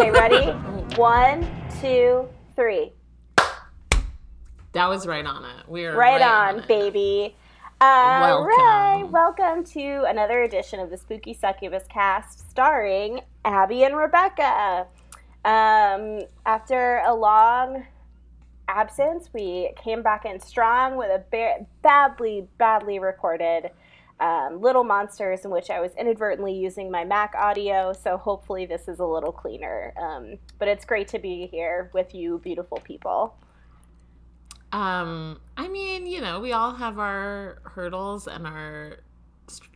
Okay, ready? One, two, three. That was right on it. We are Right, right, on, it. baby. All right, Welcome. welcome to another edition of the Spooky Succubus cast starring Abby and Rebecca. Um, after a long absence, we came back in strong with a ba- badly, badly recorded um, Little Monsters, in which I was inadvertently using my Mac audio. So hopefully, this is a little cleaner. Um, but it's great to be here with you, beautiful people. Um, I mean, you know, we all have our hurdles and our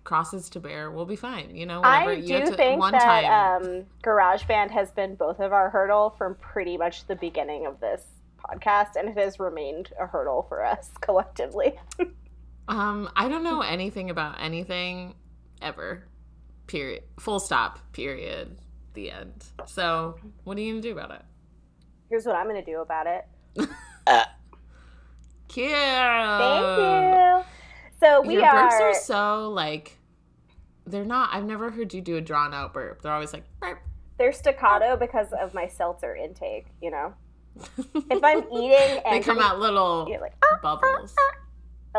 crosses to bear. We'll be fine. You know, whatever. I you do have to, think one that time. um, GarageBand has been both of our hurdle from pretty much the beginning of this podcast, and it has remained a hurdle for us collectively. Um, I don't know anything about anything ever. Period. Full stop. Period. The end. So, what are you gonna do about it? Here's what I'm going to do about it. Cute. Thank you. So we Your are. burps are so like. They're not. I've never heard you do a drawn out burp. They're always like. Burp. they're staccato because of my seltzer intake. You know, if I'm eating and they come out little like ah, bubbles.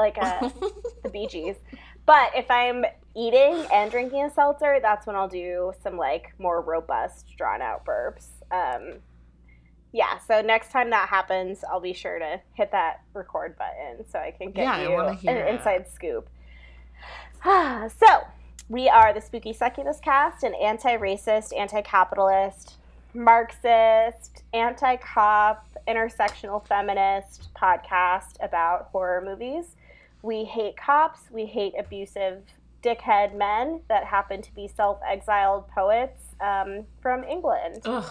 like uh, the Bee Gees. But if I'm eating and drinking a seltzer, that's when I'll do some like more robust, drawn out burps. Um, yeah, so next time that happens, I'll be sure to hit that record button so I can get Yeah, you an it. inside scoop. so, we are the Spooky Succubus cast, an anti racist, anti capitalist, Marxist, anti cop, intersectional feminist podcast about horror movies. We hate cops, we hate abusive dickhead men that happen to be self exiled poets um, from England. Ugh.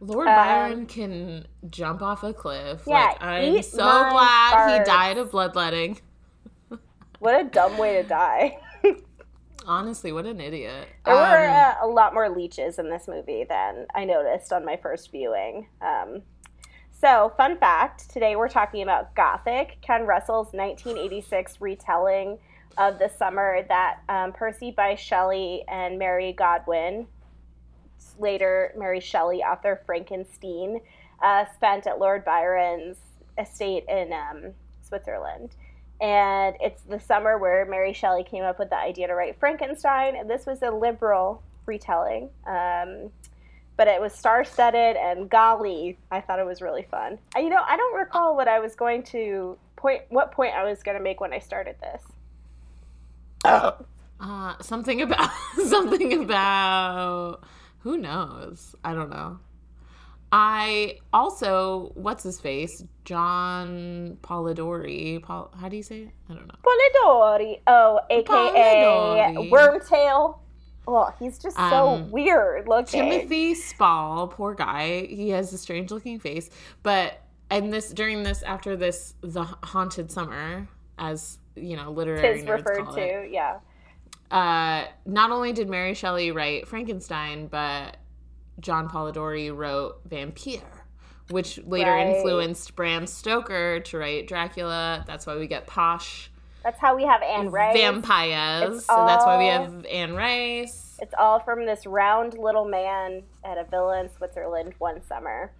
Lord Um, Byron can jump off a cliff. Yeah, like I'm so glad he died of bloodletting. What a dumb way to die. Honestly, what an idiot. There were Um, uh, a lot more leeches in this movie than I noticed on my first viewing. Um, so, fun fact today we're talking about Gothic, Ken Russell's 1986 retelling of the summer that um, Percy Bysshe Shelley and Mary Godwin, later Mary Shelley, author Frankenstein, uh, spent at Lord Byron's estate in um, Switzerland. And it's the summer where Mary Shelley came up with the idea to write Frankenstein, and this was a liberal retelling. Um, but it was star-studded, and golly, I thought it was really fun. I, you know, I don't recall what I was going to point, what point I was going to make when I started this. uh, something about something about who knows? I don't know. I also what's his face? John Polidori. Paul, how do you say it? I don't know. Polidori, oh, aka Polidori. Wormtail. Oh, he's just so Um, weird looking. Timothy Spall, poor guy. He has a strange looking face. But and this during this after this the haunted summer, as you know, literary Tis nerds referred call to, it, yeah. uh, not only did Mary Shelley write Frankenstein, but John Polidori wrote Vampire, which later Right. influenced Bram Stoker to write Dracula. That's why we get posh That's how we have Anne Rice. vampires. It's So that's why we have Anne Rice. It's all from this round little man at a villa in Switzerland one summer.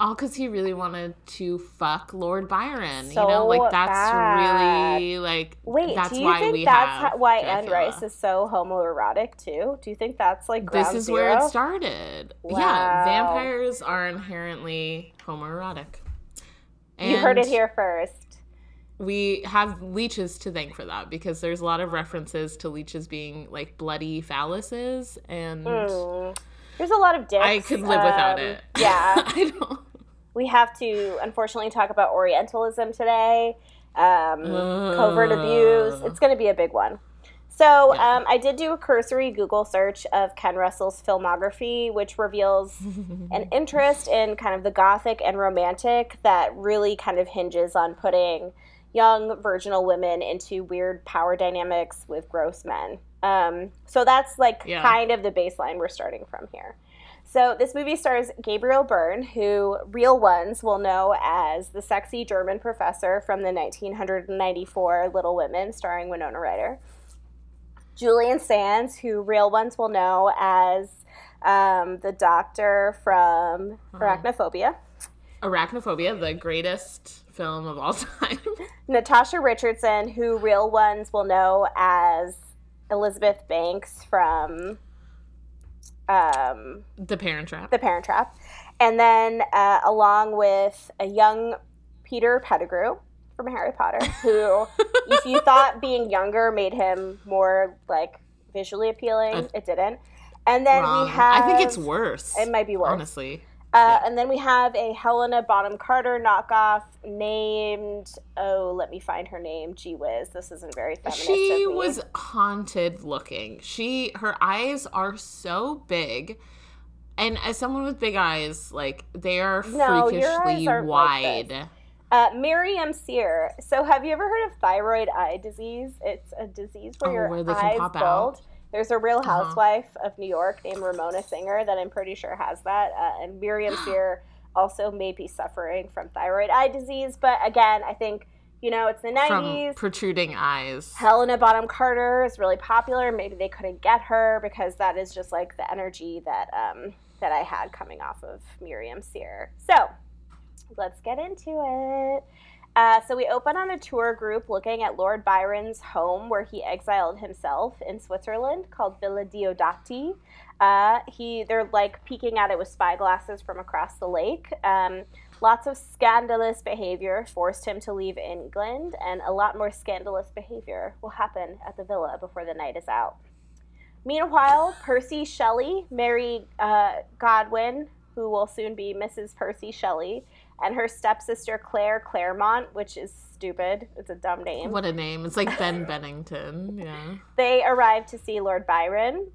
All because he really wanted to fuck Lord Byron. So you know, like that's bad. really like Wait, that's do you why think we that's how, why Anne Rice is so homoerotic too? Do you think that's like This is zero? where it started. Wow. Yeah, vampires are inherently homoerotic. You heard it here first. We have leeches to thank for that because there's a lot of references to leeches being like bloody phalluses, and Mm. There's a lot of dicks. I could live without um, it. Yeah, I don't. We have to unfortunately talk about Orientalism today. Um, covert abuse. It's going to be a big one. So um, I did do a cursory Google search of Ken Russell's filmography, which reveals an interest in kind of the gothic and romantic that really kind of hinges on putting young virginal women into weird power dynamics with gross men. Um, so that's like Yeah. kind of the baseline we're starting from here. So this movie stars Gabriel Byrne, who real ones will know as the sexy German professor from the 1994 Little Women, starring Winona Ryder. Julian Sands, who real ones will know as um, the doctor from Uh-huh. Arachnophobia, Arachnophobia, the greatest film of all time. Natasha Richardson, who real ones will know as Elizabeth Banks from um, the Parent Trap. The Parent Trap, and then uh, along with a young Peter Pettigrew from Harry Potter, who, if you thought being younger made him more like visually appealing, it didn't. And then Wrong. we have. I think it's worse. It might be worse. Honestly. Uh, and then we have a Helena Bonham Carter knockoff named. Oh, let me find her name. Gee whiz, this isn't very feminist. She was haunted looking. She her eyes are so big. And as someone with big eyes, like they are No, freakishly like wide. this. Uh, Myriam Cyr. So, have you ever heard of thyroid eye disease? It's a disease where Oh, your where eyes pop out. bulge. There's a Real Uh-huh. Housewife of New York named Ramona Singer that I'm pretty sure has that. Uh, and Myriam Cyr also may be suffering from thyroid eye disease. But again, I think, you know, it's the from 90s. protruding eyes. Helena Bonham Carter is really popular. Maybe they couldn't get her because that is just like the energy that um, that I had coming off of Myriam Cyr. So let's get into it. Uh, so we open on a tour group looking at Lord Byron's home where he exiled himself in Switzerland called Villa Diodati. Uh, he they're like peeking at it with spy glasses from across the lake. Um, lots of scandalous behavior forced him to leave England, and a lot more scandalous behavior will happen at the villa before the night is out. Meanwhile, Percy Shelley, Mary uh, Godwin, who will soon be Mrs. Percy Shelley, and her stepsister Claire Claremont, which is stupid. It's a dumb name. What a name. It's like Ben Bennington. Yeah. They arrive to see Lord Byron.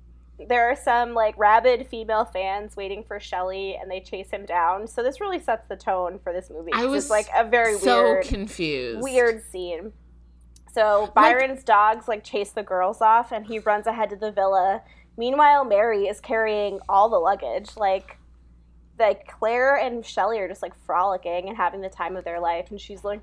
There are some like rabid female fans waiting for Shelley, and they chase him down. So this really sets the tone for this movie. I was it's like a very so weird, confused. weird scene. So Byron's dogs like chase the girls off, and he runs ahead to the villa. Meanwhile, Mary is carrying all the luggage. Like, like Claire and Shelley are just like frolicking and having the time of their life, and she's like,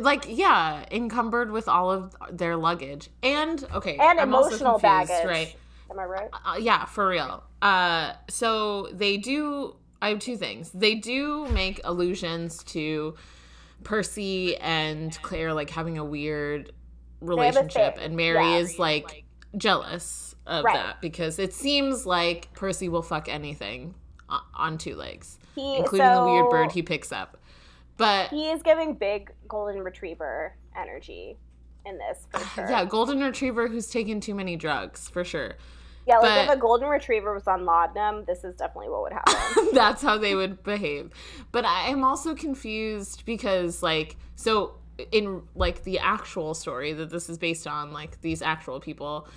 like yeah, encumbered with all of their luggage and okay, and I'm emotional confused, baggage. right? Am I right? Uh, yeah, for real. Uh, so they do. I have two things. They do make allusions to Percy and Claire like having a weird a relationship, and Mary yeah. is like jealous of Right. that because it seems like Percy will fuck anything on two legs, He, including the weird bird he picks up. But He is giving big golden retriever energy in this for sure. yeah, golden retriever who's taken too many drugs for sure. yeah. Like if a golden retriever was on laudanum, this is definitely what would happen. that's how they would behave. But I am also confused because like so in like the actual story that this is based on, like these actual people,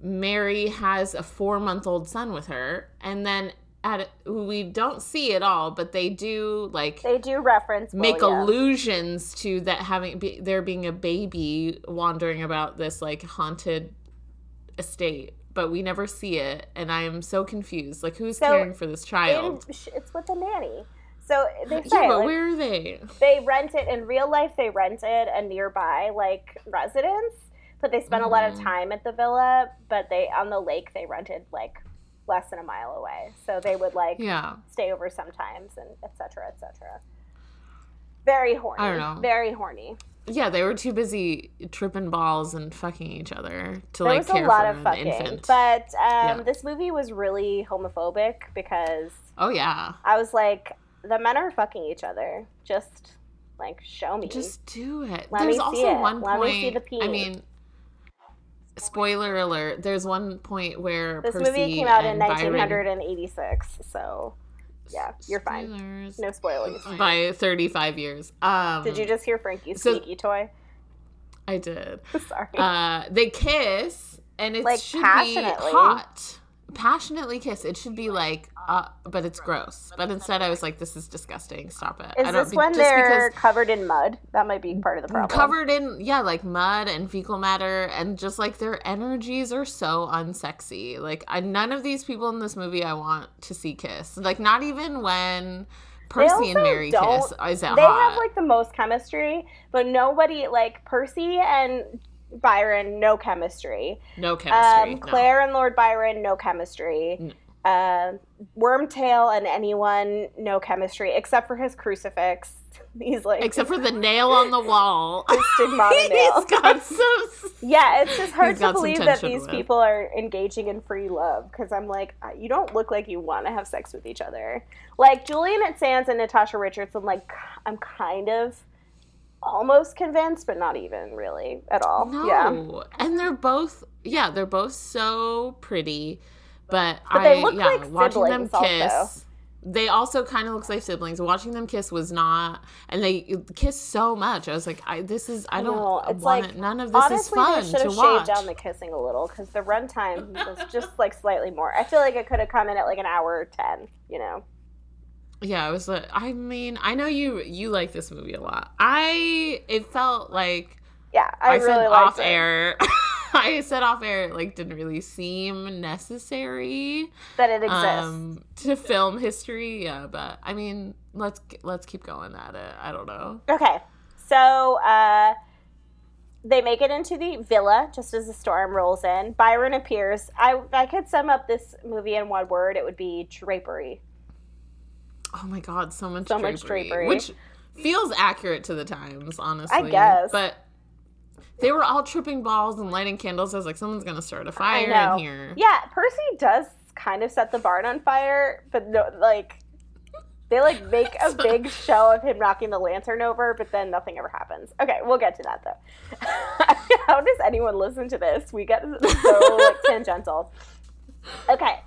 Mary has a four month old son with her, and then at we don't see at all, but they do like they do reference make allusions to that having be, there being a baby wandering about this like haunted estate but we never see it and i am so confused like who's So, caring for this child It- it's with the nanny. So they yeah but like, where are they they rent it in real life. They rented a nearby like residence, but they spent a lot of Mhm. time at the villa. But they on the lake they rented like less than a mile away, so they would like yeah stay over sometimes and etc. etc. Very horny. I don't know. Very horny. yeah they were too busy tripping balls and fucking each other to there like was a care lot for of an fucking, infant but um, Yeah. this movie was really homophobic because oh yeah I was like, the men are fucking each other. Just like show me. just do it Let me see also it. one Let point me see the pee. i mean spoiler alert there's one point where this Percy movie came out in and Byron- 1986, so yeah, you're fine. No spoilers. By 35 years. Um, Did you just hear Frankie's so- squeaky toy? I did. Sorry. Uh, they kiss, and it Like, should be hot. Passionately kiss. It should be like, uh, but it's gross. But instead, I was like, this is disgusting. Stop it. I Is don't this be- when they're covered in mud? That might be part of the problem. covered in yeah, like mud and fecal matter, and just like their energies are so unsexy. Like I, none of these people in this movie I want to see kiss. Like not even when Percy and Mary kiss is it They hot. have like the most chemistry, but nobody like Percy and Byron, no chemistry. No chemistry. Um, no. Claire and Lord Byron, no chemistry. No. Uh, Wormtail and anyone, no chemistry, except for his crucifix. He's like Except for the nail on the wall. stigmata nail. He's got some. Yeah, it's just hard to believe that these with. people are engaging in free love because I'm like, uh, you don't look like you want to have sex with each other. Like Julian at Sands and Natasha Richardson, like I'm kind of almost convinced, but not even really at all. No. Yeah. And they're both, yeah, they're both so pretty. But, But I, yeah, like watching them siblings also. kiss. They also kind of look like siblings. Watching them kiss was not, and they kiss so much. I was like, I this is, I don't No, it's want like, it. None of this Honestly, is fun they should have shaved down the kissing a little because the runtime was just like slightly more. I feel like it could have come in at like an hour ten. You know. Yeah, I was like, I mean, I know you you like this movie a lot. I it felt like Yeah, I, I, really said off it. air. I said off air it like didn't really seem necessary that it exists. um to film history. Yeah, but I mean, let's let's keep going at it. I don't know. Okay, so uh, they make it into the villa just as the storm rolls in. Byron appears. I I could sum up this movie in one word, it would be drapery. Oh my god, so much So drapery, much drapery. which feels accurate to the times, honestly. I guess. but. They were all tripping balls and lighting candles. I was like, someone's gonna start a fire in here. Yeah, Percy does kind of set the barn on fire, but no, like they like make a big show of him knocking the lantern over, but then nothing ever happens. Okay, we'll get to that though. How does anyone listen to this? We get so like tangential. Okay.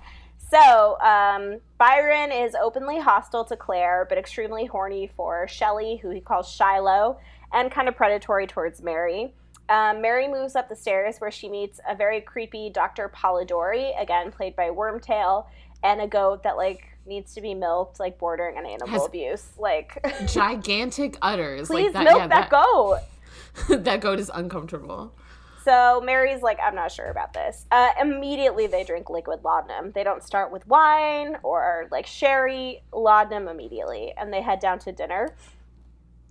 So, um, Byron is openly hostile to Claire, but extremely horny for Shelley, who he calls Shiloh, and kind of predatory towards Mary. Um, Mary moves up the stairs where she meets a very creepy Dr. Polidori, again played by Wormtail, and a goat that like needs to be milked, like bordering on animal Has- abuse. Like, Gigantic udders. please like that, milk yeah, that, goat. that goat is uncomfortable. So Mary's like, I'm not sure about this. Uh, immediately, they drink liquid laudanum. They don't start with wine or like sherry, laudanum immediately, and they head down to dinner.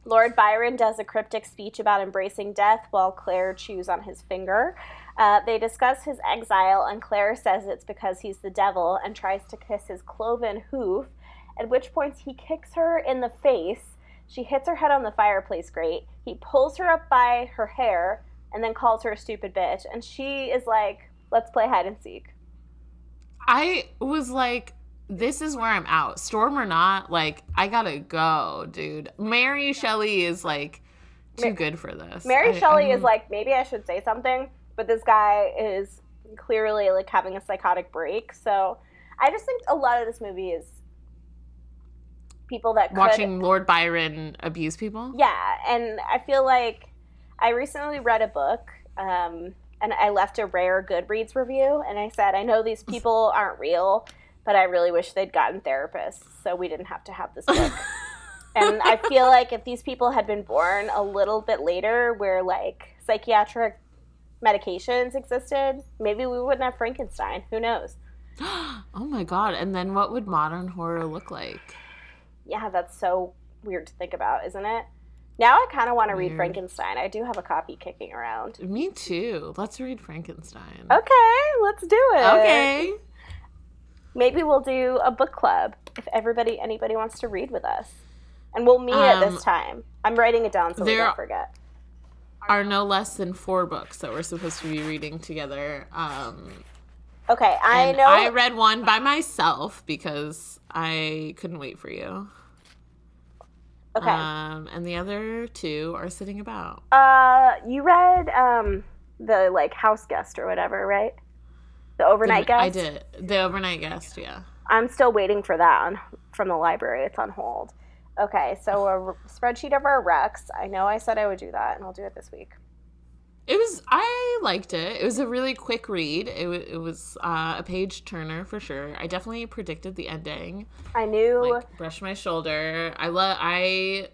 Lord Byron does a cryptic speech about embracing death while Claire chews on his finger. Uh, they discuss his exile, and Claire says it's because he's the devil and tries to kiss his cloven hoof, at which point he kicks her in the face. She hits her head on the fireplace grate. He pulls her up by her hair and then calls her a stupid bitch. And she is like, let's play hide and seek. I was like, this is where I'm out. Storm or not, like, I gotta go, dude. Mary Shelley is like too Ma- good for this. Mary I- Shelley is I'm- like, maybe I should say something, but this guy is clearly like having a psychotic break. So I just think a lot of this movie is people that could, watching Lord Byron abuse people. Yeah, and I feel like I recently read a book, um, and I left a rare Goodreads review, and I said, I know these people aren't real, but I really wish they'd gotten therapists so we didn't have to have this book. and I feel like if these people had been born a little bit later, where like psychiatric medications existed, maybe we wouldn't have Frankenstein. Who knows? oh my god! And then what would modern horror look like? Yeah, that's so weird to think about, isn't it? Now I kind of want to read Frankenstein. I do have a copy kicking around. Me too. Let's read Frankenstein. Okay, let's do it. Okay. Maybe we'll do a book club if everybody anybody wants to read with us. And we'll meet at Um, this time. I'm writing it down so we don't forget. Are no less than four books that we're supposed to be reading together. Um, Okay, I know I read one by myself because I couldn't wait for you. Okay. Um, and the other two are sitting about. uh you read um the like house guest or whatever, right? The overnight guest? I did the overnight guest. Yeah. I'm still waiting for that on, from the library. It's on hold. Okay, so a r- spreadsheet of our recs. I know I said I would do that, and I'll do it this week. It was. I liked it. It was a really quick read. It, wa- it was uh, a page turner for sure. I definitely predicted the ending. I knew. Like, brush my shoulder. I love. I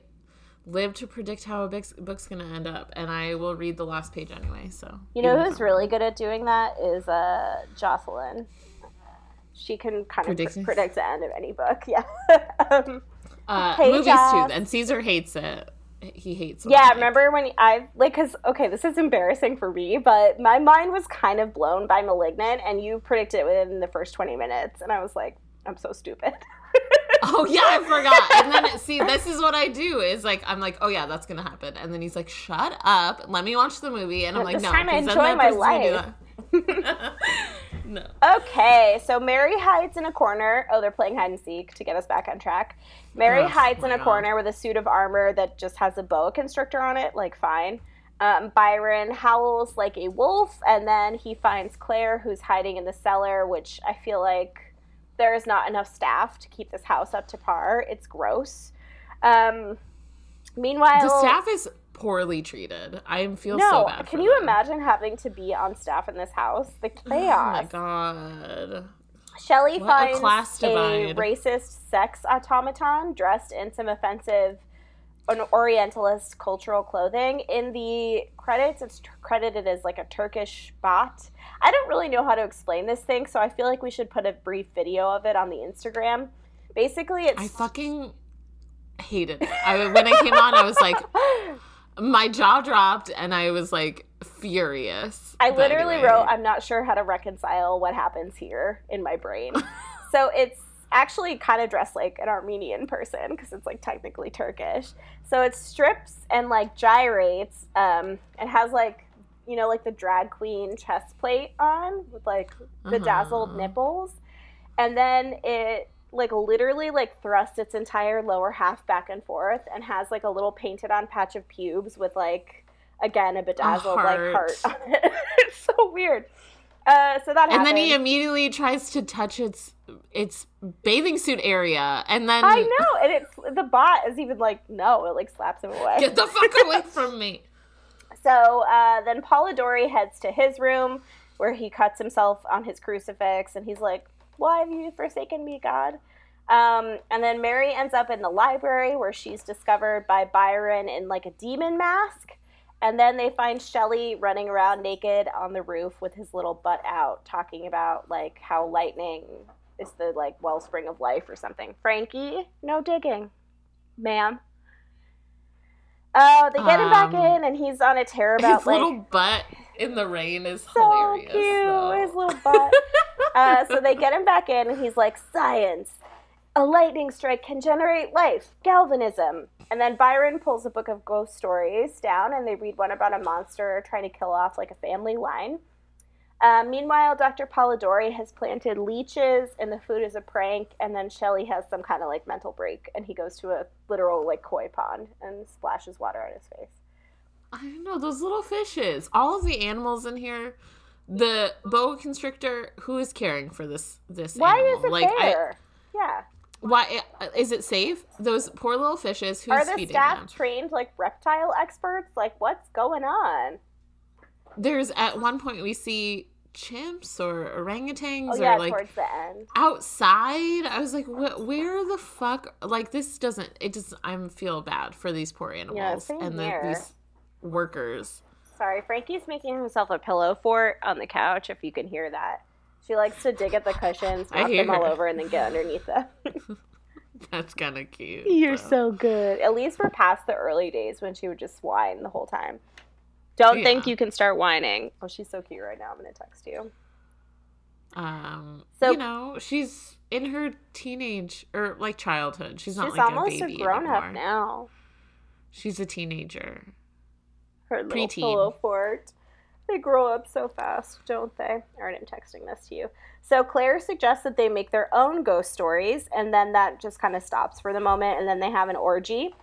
live to predict how a book's, book's gonna end up, and I will read the last page anyway. So You know who's really good at doing that is uh, Jocelyn. She can kind of Predicting? predict the end of any book. Yeah. um, Uh, movies too, and Caesar hates it. He hates. Yeah, Mike. remember when I like because okay, this is embarrassing for me, but my mind was kind of blown by *Malignant*, and you predicted it within the first twenty minutes, and I was like, I'm so stupid. Oh yeah, I forgot. And then see, this is what I do is like I'm like, oh yeah, that's gonna happen. And then he's like, shut up, let me watch the movie. And I'm like, no, trying to 'cause then enjoy my person's gonna do life. That. no. Okay, so Mary hides in a corner. Oh, they're playing hide and seek to get us back on track. Mary Oh, hides in a God. corner with a suit of armor that just has a boa constrictor on it. Like, fine. Um, Byron howls like a wolf, and then he finds Claire, who's hiding in the cellar, which I feel like there is not enough staff to keep this house up to par. It's gross. Um, meanwhile, The staff is poorly treated. I feel no, so bad. can for you them. imagine having to be on staff in this house? The chaos. Oh my god. A finds class a racist sex automaton dressed in some offensive an Orientalist cultural clothing. In the credits, it's t- credited as like a Turkish bot. I don't really know how to explain this thing, so I feel like we should put a brief video of it on the Instagram. Basically, it's I fucking hated it. I, when I came on, I was like, my jaw dropped, and I was like furious. I literally anyway. wrote, I'm not sure how to reconcile what happens here in my brain. so it's actually kind of dressed like an Armenian person because it's like technically Turkish. So it strips and like gyrates um, and has like, you know, like the drag queen chest plate on with like bedazzled Uh-huh. nipples. And then it like literally like thrusts its entire lower half back and forth and has like a little painted on patch of pubes with like again a bedazzled like heart heart. on it. it's so weird. Uh, so that and then he immediately tries to touch its its bathing suit area, and then I know, and it's the bot is even like no, it like slaps him away. get the fuck away from me. So uh, then Polidori heads to his room where he cuts himself on his crucifix and he's like, Why have you forsaken me, God? Um, and then Mary ends up in the library where she's discovered by Byron in like a demon mask. And then they find Shelley running around naked on the roof with his little butt out, talking about like how lightning is the like wellspring of life or something. Frankie, no digging, ma'am. Oh, they get him back Um, in, and he's on a tear about His like little butt in the rain is so hilarious. cute. though. His little butt. uh, so they get him back in, and he's like, "Science, a lightning strike can generate life, galvanism." And then Byron pulls a book of ghost stories down, and they read one about a monster trying to kill off like a family line. Uh, meanwhile, Dr. Polidori has planted leeches, and the food is a prank. And then Shelley has some kind of like mental break, and he goes to a literal like koi pond and splashes water on his face. I don't know those little fishes. All of the animals in here. The boa constrictor. Who is caring for this? This Why animal? is it like, I- yeah. why uh, is it safe? Those poor little fishes. Who's Are the feeding staff them? trained like reptile experts? Like, what's going on? There's at one point we see chimps or orangutans Oh yeah, or like towards the end. outside. I was like, what, where the fuck? Like this doesn't. It just. I'm feel bad for these poor animals same and the, here. these workers. Sorry, Frankie's making himself a pillow fort on the couch. If you can hear that, she likes to dig at the cushions, knock them all over, and then get underneath them. That's kind of cute. You're though. so good. At least we're past the early days when she would just whine the whole time. Don't think you can start whining. Oh, she's so cute right now. I'm gonna text you. Um, So- you know, she's in her teenage or like childhood. She's not she's like almost a a, grown up now. She's a teenager. Her little Preteen. pillow fort. They grow up so fast, don't they? All right, I'm texting this to you. So Claire suggests that they make their own ghost stories, and then that just kind of stops for the moment, and then they have an orgy.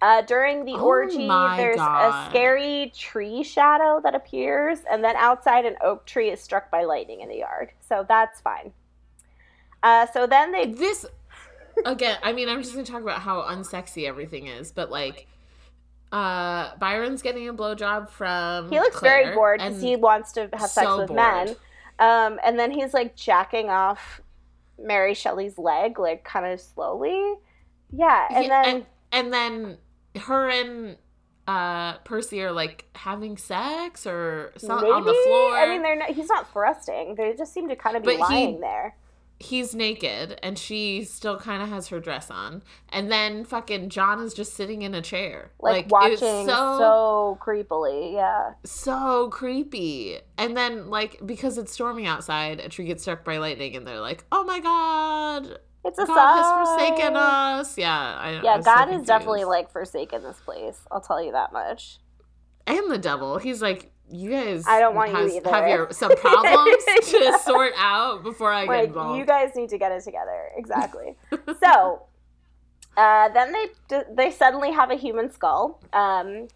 Uh, during the Oh orgy, there's a scary tree shadow that appears, and then outside, an oak tree is struck by lightning in the yard. So that's fine. Uh, so then they This again. I mean, I'm just gonna talk about how unsexy everything is, but like, uh, Byron's getting a blowjob from. He looks Claire, very bored because he wants to have sex so with bored. men. Um, and then he's like jacking off Mary Shelley's leg, like kind of slowly. Yeah, and Yeah, then and, and then her and uh Percy are like having sex or something on the floor. I mean, they're not, he's not thrusting. They just seem to kind of be But he- lying there. He's naked and she still kind of has her dress on and then fucking john is just sitting in a chair like, it watching so, so creepily. Yeah. so creepy and then like because it's storming outside a tree gets struck by lightning and they're like oh my god It's a god has forsaken us yeah I, I Yeah, so God is definitely like forsaken this place. I'll tell you that much. and the devil he's like you guys I don't want you either." have your some problems to Yeah. sort out before i get involved you guys need to get it together. Exactly. So uh, then they they suddenly have a human skull um,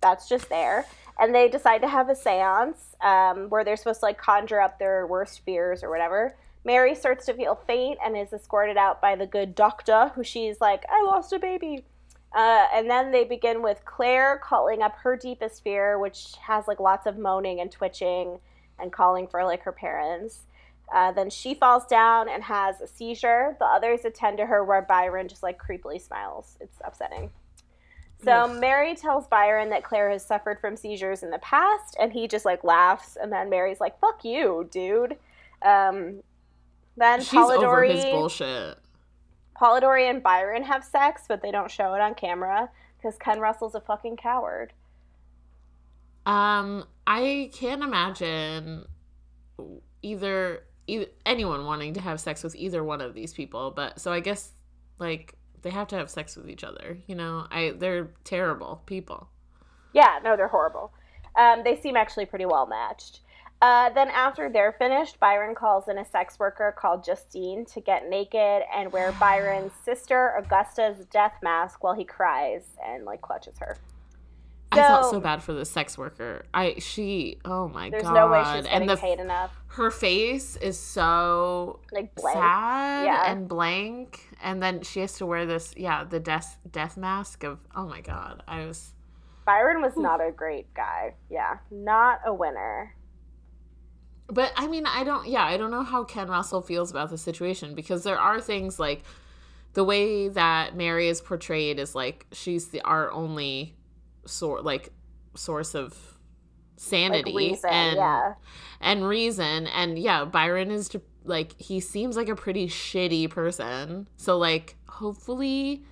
that's just there and they decide to have a seance um, where they're supposed to like conjure up their worst fears or whatever. Mary starts to feel faint and is escorted out by the good doctor who she's like i lost a baby uh, and then they begin with claire calling up her deepest fear which has like lots of moaning and twitching and calling for like her parents uh, then she falls down and has a seizure. The others attend to her where Byron just like creepily smiles. It's upsetting. So Ugh. Mary tells Byron that Claire has suffered from seizures in the past, and he just like laughs. And then Mary's like, "Fuck you, dude." Um, then she's over his bullshit Polidori and Byron have sex, but they don't show it on camera because Ken Russell's a fucking coward. Um, I can't imagine either, either anyone wanting to have sex with either one of these people. But so I guess like they have to have sex with each other. You know, I they're terrible people. Yeah, no, they're horrible. Um, they seem actually pretty well matched. Uh, then after they're finished, Byron calls in a sex worker called Justine to get naked and wear Byron's sister Augusta's death mask while he cries and like clutches her. I felt So- so bad for the sex worker. I she oh my There's god. no way she's and getting the paid enough. her face is so Like blank. sad Yeah. and blank and then she has to wear this yeah the death death mask of oh my god i was Byron was not a great guy. Yeah, not a winner. But i mean i don't yeah i don't know how ken russell feels about the situation because there are things like the way that mary is portrayed is like she's the our only sort like source of Like sanity reason, and yeah. and reason and yeah byron is to, like he seems like a pretty shitty person so like hopefully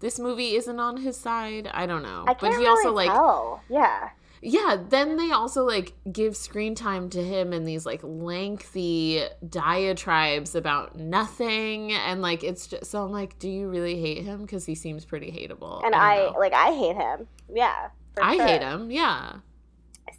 this movie isn't on his side i don't know I can't but he really also like tell. Yeah. Yeah then they also like give screen time to him in these like lengthy diatribes about nothing and like it's just so i'm like do you really hate him because he seems pretty hateable And don't I, like I hate him. Yeah. i sure. hate him yeah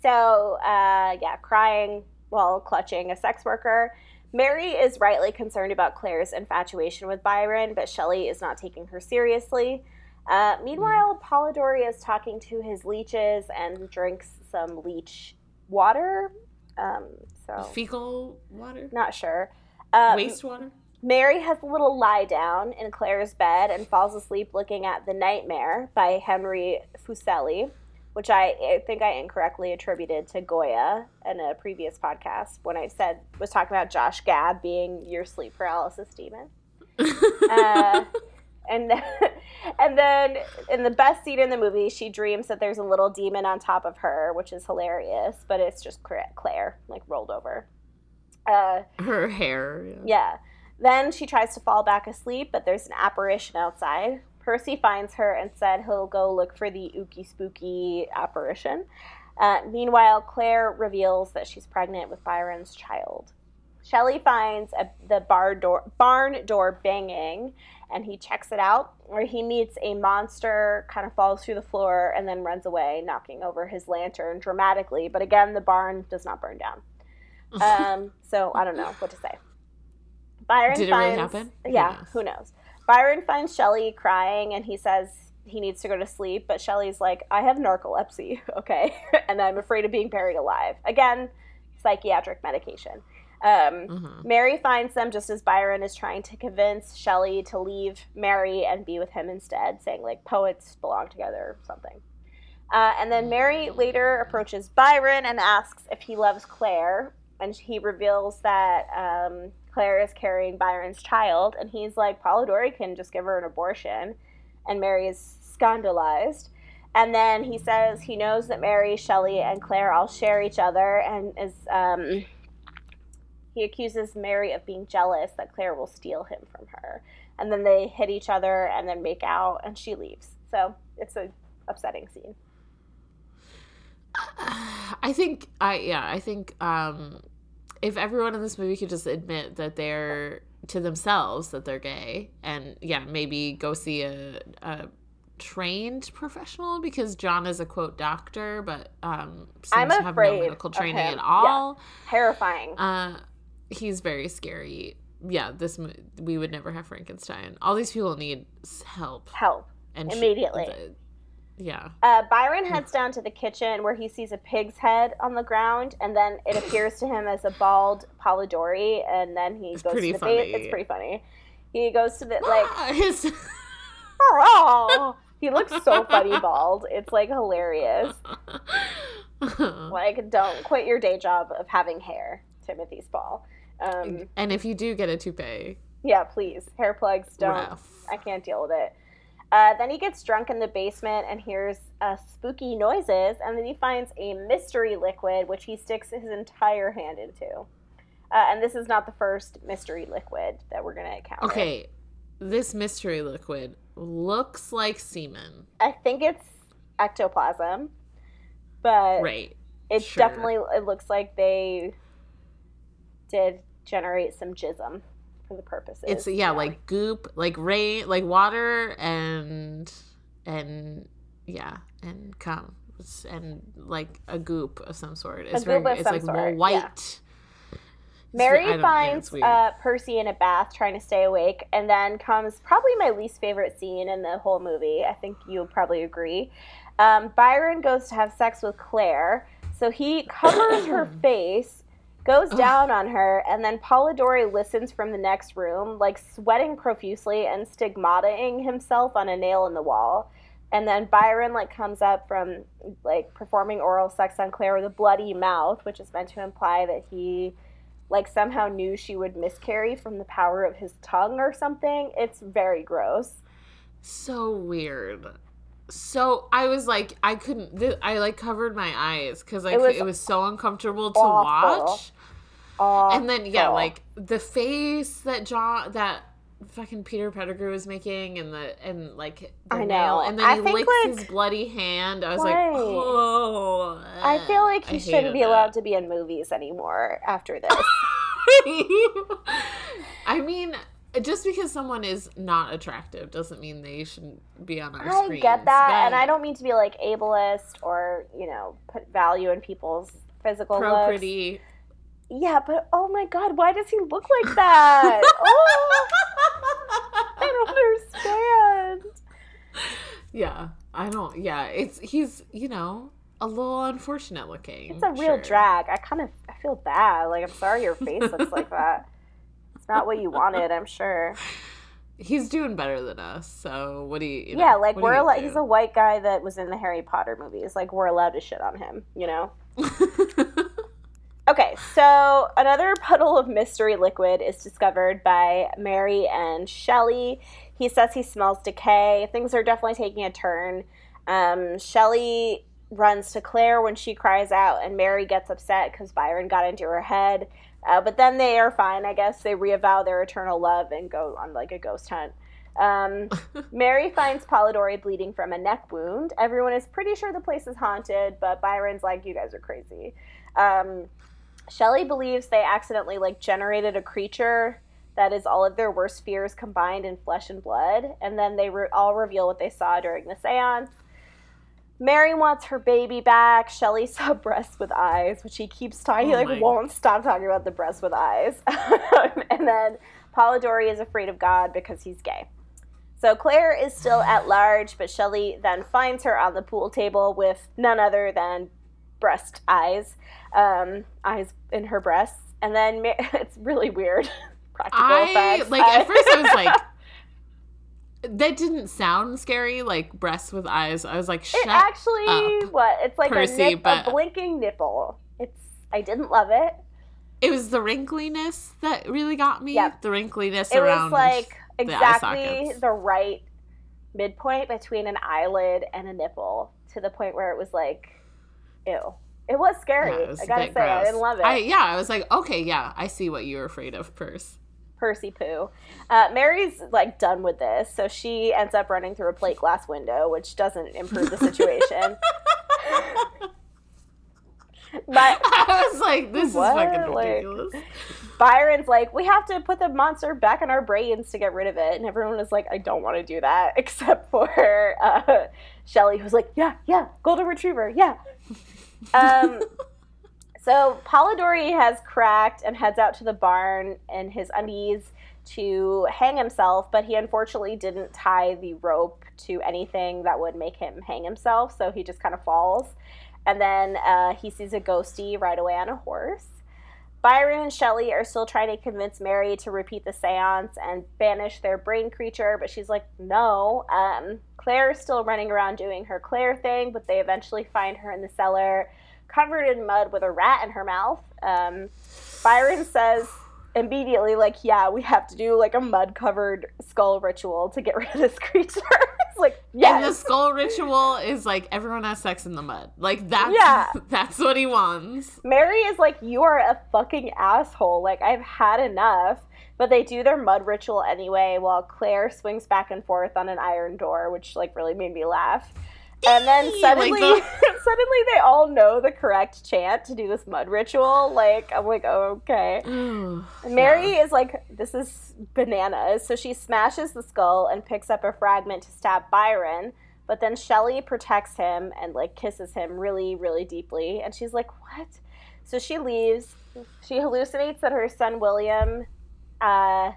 So, uh, yeah, crying while clutching a sex worker. Mary is rightly concerned about Claire's infatuation with Byron, but Shelley is not taking her seriously. Uh, meanwhile, Polidori is talking to his leeches and drinks some leech water. Um, so, fecal water not sure. Um, wastewater Mary has a little lie down in Claire's bed and falls asleep looking at The Nightmare by Henry Fuseli, which I, I think I incorrectly attributed to Goya in a previous podcast when I said was talking about Josh Gad being your sleep paralysis demon. Uh, and then, and then in the best scene in the movie, she dreams that there's a little demon on top of her, which is hilarious, but it's just Claire like rolled over. Uh, her hair yeah. yeah. Then she tries to fall back asleep, but there's an apparition outside. Percy finds her and said he'll go look for the ooky spooky apparition. Uh, meanwhile, Claire reveals that she's pregnant with Byron's child. Shelley finds a, the bar door, barn door banging, and he checks it out, where he meets a monster, kind of falls through the floor, and then runs away, knocking over his lantern dramatically. But again, the barn does not burn down. Um, so I don't know what to say. Byron Did it really finds, happen? Who Yeah, knows? who knows? Byron finds Shelley crying and he says he needs to go to sleep, but Shelley's like, I have narcolepsy, okay, and I'm afraid of being buried alive. Again, psychiatric medication. Um, Mhm. Mary finds them just as Byron is trying to convince Shelley to leave Mary and be with him instead, saying like poets belong together or something. Uh, and then Mary later approaches Byron and asks if he loves Claire, and he reveals that um, Claire is carrying Byron's child, and he's like, Polidori can just give her an abortion, and Mary is scandalized. And then he says he knows that Mary, Shelley, and Claire all share each other, and is um, he accuses Mary of being jealous that Claire will steal him from her. And then they hit each other and then make out and she leaves. So it's a upsetting scene. I think I yeah, I think um if everyone in this movie could just admit that they're to themselves that they're gay and yeah, maybe go see a, a trained professional because John is a quote doctor, but um seems I'm to have no medical training at all. Terrifying. Uh, he's very scary. Yeah, this we would never have Frankenstein. All these people need help Help. and Immediately. the- yeah, Uh, Byron heads down to the kitchen where he sees a pig's head on the ground, and then it appears to him as a bald Polidori, and then he It's goes to the bait. It's pretty funny. He goes to the like, his oh, he looks so funny bald. It's like hilarious. Like, don't quit your day job of having hair, Timothy Spall. Um, and if you do get a toupee, yeah, please, hair plugs don't. rough. I can't deal with it. Uh, then he gets drunk in the basement and hears uh, spooky noises, and then he finds a mystery liquid, which he sticks his entire hand into. Uh, and this is not the first mystery liquid that we're going to encounter. Okay, this mystery liquid looks like semen. I think it's ectoplasm, but Right. it sure. definitely it looks like they did generate some jism for the purposes. It's yeah, like goop, like rain, like water and and yeah, and cum and like a goop of some sort. It's goop very of it's some like sort, more white. I Mary yeah, finds uh, Percy in a bath trying to stay awake, and then comes probably my least favorite scene in the whole movie. I think you'll probably agree. Um, Byron goes to have sex with Claire, so he covers her face, goes down on her, and then Polidori listens from the next room, like sweating profusely and stigmataing himself on a nail in the wall. And then Byron like comes up from like performing oral sex on Claire with a bloody mouth, which is meant to imply that he like somehow knew she would miscarry from the power of his tongue or something. It's very gross. so weird. So I was like, I couldn't. Th- I like covered my eyes because like It was it was so uncomfortable to awful. watch. Awful. and then yeah like the face that john that fucking peter pettigrew was making and the and like the I nail know. and then I he licks his bloody hand i was Right. like oh I feel like he I shouldn't be allowed to be in movies anymore after this. i mean just because someone is not attractive doesn't mean they shouldn't be on our I screens get that, and I don't mean to be like ableist or you know put value in people's physical pro looks. pretty Yeah, but oh my god, why does he look like that? oh, I don't understand. yeah i don't yeah it's he's you know a little unfortunate looking It's a real sure. drag. I kind of I feel bad. Like I'm sorry your face looks like that. Not what you wanted, I'm sure. He's doing better than us, so what do you? you yeah, know, like we're allowed. He's a white guy that was in the Harry Potter movies. Like we're allowed to shit on him, you know. Okay, so another puddle of mystery liquid is discovered by Mary and Shelley. He says he smells decay. Things are definitely taking a turn. Um, Shelley runs to Claire when she cries out, and Mary gets upset because Byron got into her head. Uh, but then they are fine, I guess. They reavow their eternal love and go on like a ghost hunt. Um, Mary finds Polidori bleeding from a neck wound. Everyone is pretty sure the place is haunted, but Byron's like, "You guys are crazy." Um, Shelley believes they accidentally like generated a creature that is all of their worst fears combined in flesh and blood, and then they re- all reveal what they saw during the séance. Mary wants her baby back. Shelley saw breasts with eyes, which he keeps talking. he Oh like won't stop talking about the breasts with eyes. and then Polidori is afraid of God because he's gay. So Claire is still at large, but Shelley then finds her on the pool table with none other than breast eyes, um, eyes in her breasts, and then Ma- it's really weird. Practical I effects. like at first I was like, that didn't sound scary, like breasts with eyes. I was like, shut it actually up, what? It's like Percy, a, nip, but- a blinking nipple. It's I didn't love it. It was the wrinkliness that really got me. Yep. The wrinkliness around. It around. was like exactly sockets. the right midpoint between an eyelid and a nipple to the point where it was like, ew. It was scary. Yeah, it was I gotta say, I didn't love it. I, yeah, I was like, okay, yeah, I see what you were afraid of, Purse. Percy Poo. Uh, Mary's like done with this, so she ends up running through a plate glass window, which doesn't improve the situation. but I was like, this What? is fucking Like- ridiculous. Byron's like, we have to put the monster back in our brains to get rid of it, and everyone is like, I don't want to do that, except for uh, Shelley, who's like, yeah, yeah, golden retriever, yeah. Um, so Polidori has cracked and heads out to the barn in his undies to hang himself, but he unfortunately didn't tie the rope to anything that would make him hang himself, so he just kind of falls. And then uh, he sees a ghosty ride away on a horse. Byron and Shelley are still trying to convince Mary to repeat the seance and banish their brain creature, but she's like, no. Um, is still running around doing her Claire thing, but they eventually find her in the cellar, covered in mud with a rat in her mouth. Um, Byron says immediately, like, yeah, we have to do like a mud covered skull ritual to get rid of this creature. it's like, And the skull ritual is like everyone has sex in the mud. Like that's Yeah. that's what he wants. Mary is like, you are a fucking asshole. Like, I've had enough. But they do their mud ritual anyway, while Claire swings back and forth on an iron door, which like really made me laugh. And then suddenly, like suddenly they all know the correct chant to do this mud ritual. Like, I'm like, oh, okay. Mary is like, this is bananas. So she smashes the skull and picks up a fragment to stab Byron. But then Shelley protects him and like kisses him really, really deeply. And she's like, what? So she leaves. She hallucinates that her son William uh,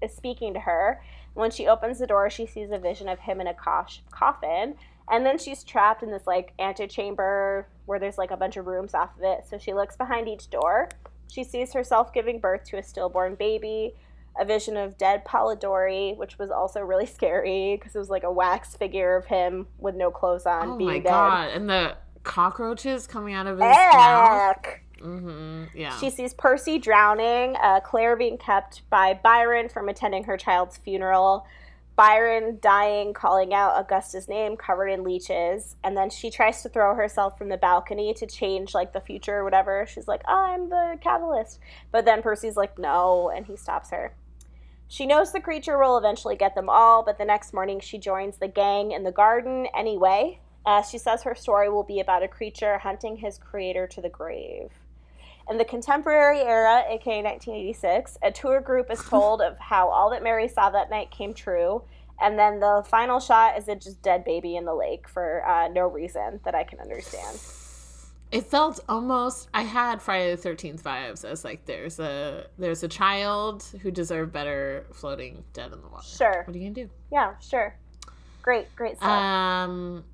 is speaking to her. When she opens the door, she sees a vision of him in a cosh- coffin. And then she's trapped in this like antechamber where there's like a bunch of rooms off of it. So she looks behind each door. She sees herself giving birth to a stillborn baby, a vision of dead Polidori, which was also really scary because it was like a wax figure of him with no clothes on Oh being my dead. god! And the cockroaches coming out of his mouth. Eck. hmm Yeah. She sees Percy drowning, uh, Claire being kept by Byron from attending her child's funeral, Byron dying, calling out Augusta's name covered in leeches, and then she tries to throw herself from the balcony to change like the future or whatever. She's like, I'm the catalyst. But then Percy's like, no, and he stops her. She knows the creature will eventually get them all, but the next morning she joins the gang in the garden anyway. Uh, she says her story will be about a creature hunting his creator to the grave. In the contemporary era, aka 1986, a tour group is told of how all that Mary saw that night came true, and then the final shot is a just dead baby in the lake for uh, no reason that I can understand. it felt almost I had Friday the Thirteenth vibes as like there's a there's a child who deserved better floating dead in the water. Sure. What are you gonna do? Yeah, sure. Great, great stuff. Um,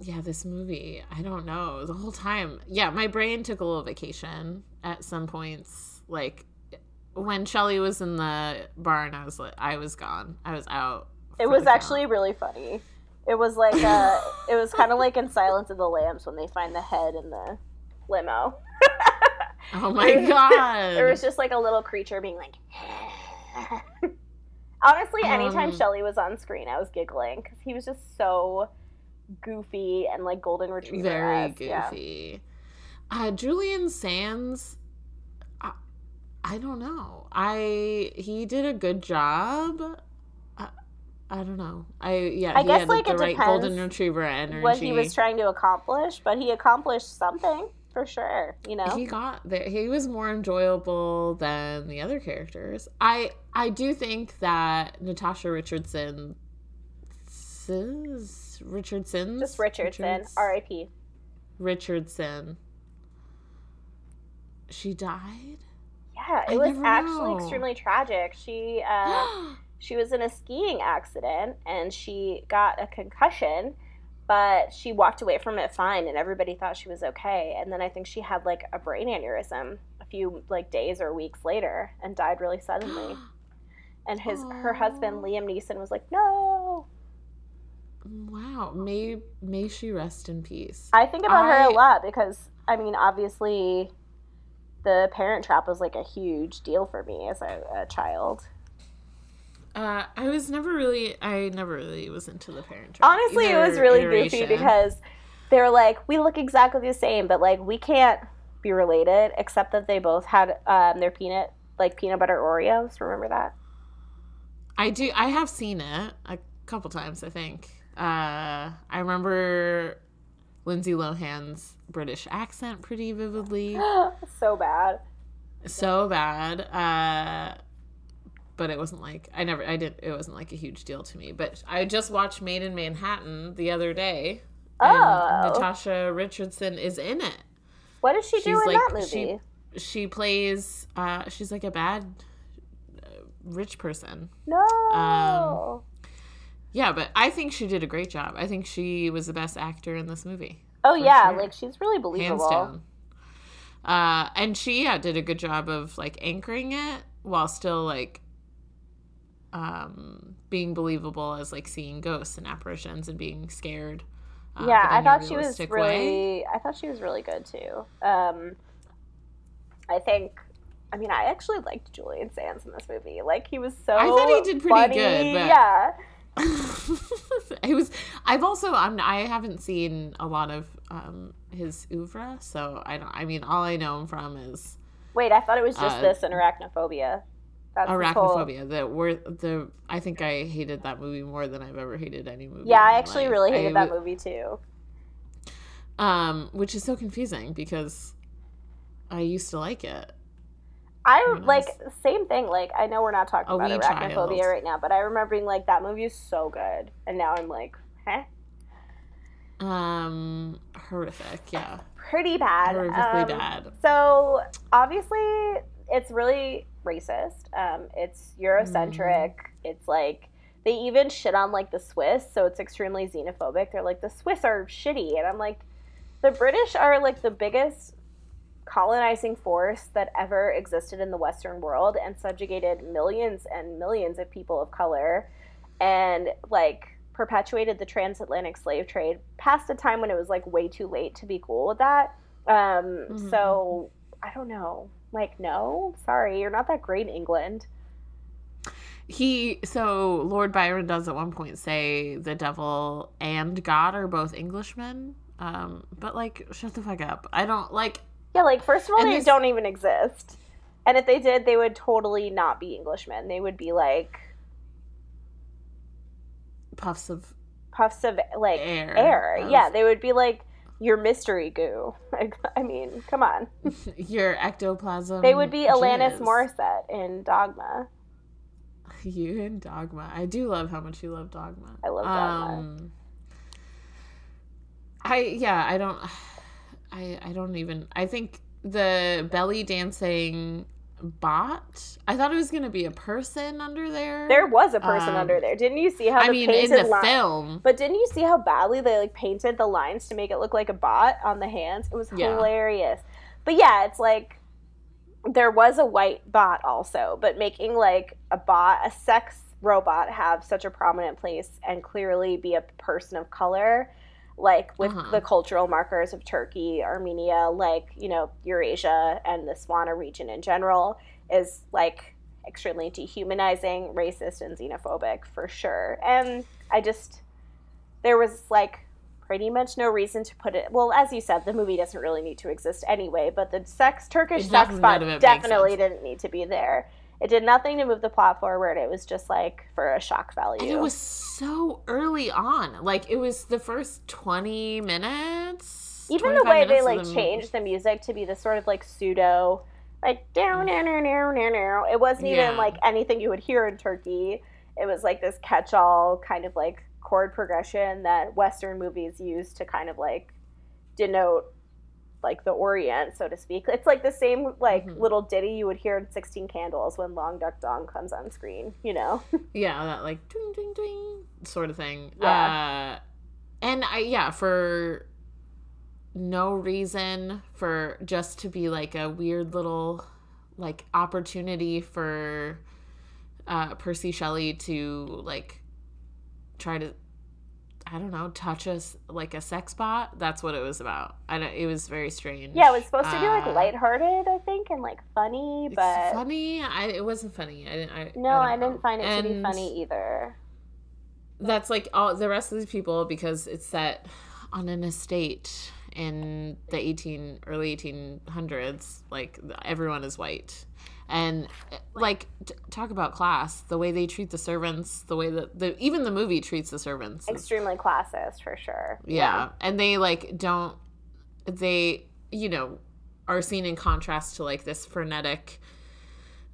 yeah, this movie. I don't know. The whole time, yeah, my brain took a little vacation at some points. Like when Shelley was in the barn, I was like, I was gone. I was out. it was actually really funny. It was like uh it was kind of like in Silence of the Lambs when they find the head in the limo. Oh my god! There was just like a little creature being like. Honestly, anytime Um, Shelley was on screen, I was giggling because he was just so goofy and like golden retriever. very goofy. Uh, Julian Sands. I, I don't know. I he did a good job. I, I don't know. I yeah. I he guess, had like, the right golden retriever energy. What he was trying to accomplish, but he accomplished something for sure. You know, he got there he was more enjoyable than the other characters i i do think that natasha richardson sis, richardson just Richardson, R.I.P. richardson she died Yeah, I it was actually know. extremely tragic. She uh, she was in a skiing accident and she got a concussion, but she walked away from it fine, and everybody thought she was okay. And then I think she had like a brain aneurysm a few like days or weeks later and died really suddenly. And his her husband Liam Neeson was like, "No." Wow may may she rest in peace I think about her a lot because I mean, obviously, the Parent Trap was like a huge deal for me as a, a child. uh i was never really i never really was into the parent Trap, Honestly, it was really goofy because they're like, we look exactly the same, but like we can't be related except that they both had um, their peanut like peanut butter Oreos. Remember that? I do. I have seen it a couple times. I think. Uh, I remember Lindsay Lohan's British accent pretty vividly. so bad. So bad. Uh, but it wasn't like I never. I did. It wasn't like a huge deal to me. But I just watched Maid in Manhattan the other day. and Oh. Natasha Richardson is in it. What does she do in like- that movie? she- She plays. Uh, she's like a bad uh, rich person. no. um, Yeah, but I think she did a great job. I think she was the best actor in this movie, oh yeah, sure. like she's really hands believable. down. Uh, and she yeah did a good job of like anchoring it while still like um being believable as like seeing ghosts and apparitions and being scared. uh, yeah, I thought she was really. way. I thought she was really good too. Um, I think. I mean, I actually liked Julian Sands in this movie. Like he was so. I thought he did pretty funny. good, but- Yeah. it was i've also i'm i haven't seen a lot of um his oeuvre so i don't i mean all i know him from is Wait, I thought it was just Uh, this and arachnophobia. That's his whole- arachnophobia the were the i think i hated that movie more than i've ever hated any movie Yeah, I actually life. really hated I that movie too. um which is so confusing because i used to like it I Who knows? like same thing. Like I know we're not talking A about wee arachnophobia child. right now, but I remember being like that movie is so good, and now I'm like, huh, um horrific yeah pretty bad. horrifically Um, bad So obviously, it's really racist. Um, it's Eurocentric. It's like they even shit on like the Swiss, so it's extremely xenophobic. They're like the Swiss are shitty, and I'm like, the British are like the biggest colonizing force that ever existed in the Western world and subjugated millions and millions of people of color, and like perpetuated the transatlantic slave trade past a time when it was like way too late to be cool with that. Um, Mhm. So I don't know. Like, no, sorry, you're not that great, England. he so lord byron does at one point say the devil and god are both englishmen um but like shut the fuck up i don't like Yeah, like first of all, And they this- don't even exist. And if they did, they would totally not be Englishmen. They would be like puffs of puffs of like air air. of- Yeah, they would be like your mystery goo. Like, I mean, come on. your ectoplasm They would be Alanis jizz. Morissette in Dogma. you and dogma i do love how much you love dogma I love Dogma. um i yeah i don't i i don't even i think the belly dancing bot i thought it was gonna be a person under there There was a person Um, under there. Didn't you see how i mean in the li- film But didn't you see how badly they like painted the lines to make it look like a bot on the hands? It was Yeah. hilarious. But yeah, it's like there was a white bot also, but making like a bot, a sex robot have such a prominent place and clearly be a person of color, like with Uh-huh. the cultural markers of Turkey, Armenia, like, you know, Eurasia and the Swana region in general is like extremely dehumanizing, racist, and xenophobic for sure. And I just, there was like pretty much no reason to put it. Well, as you said, the movie doesn't really need to exist anyway, but the sex, Turkish sex spot none of it makes definitely didn't need to be there. It did nothing to move the plot forward. It was just like for a shock value. and it was so early on like it was the first 20 minutes even the way they like the changed the music to be this sort of like pseudo like down down down down down it wasn't even Yeah. like anything you would hear in turkey it was like this catch-all kind of like chord progression that western movies use to kind of like denote like the orient so to speak it's like the same like Mhm. little ditty you would hear in 16 candles when long duk dong comes on screen you know yeah that like ding ding ding sort of thing Yeah. uh and i yeah for no reason for just to be like a weird little like opportunity for uh percy shelley to like try to i don't know touch us like a sex bot? That's what it was about. I don't it was very strange. Yeah it was supposed to be like Uh, lighthearted i think and like funny it's but funny? I it wasn't funny. I didn't I, no don't i, didn't find it to be funny either. that's like all the rest of these people because it's set on an estate in the 18 early 1800s like everyone is white and like t- talk about class the way they treat the servants the way that the even the movie treats the servants Extremely classist for sure. yeah. and they like don't they you know are seen in contrast to like this frenetic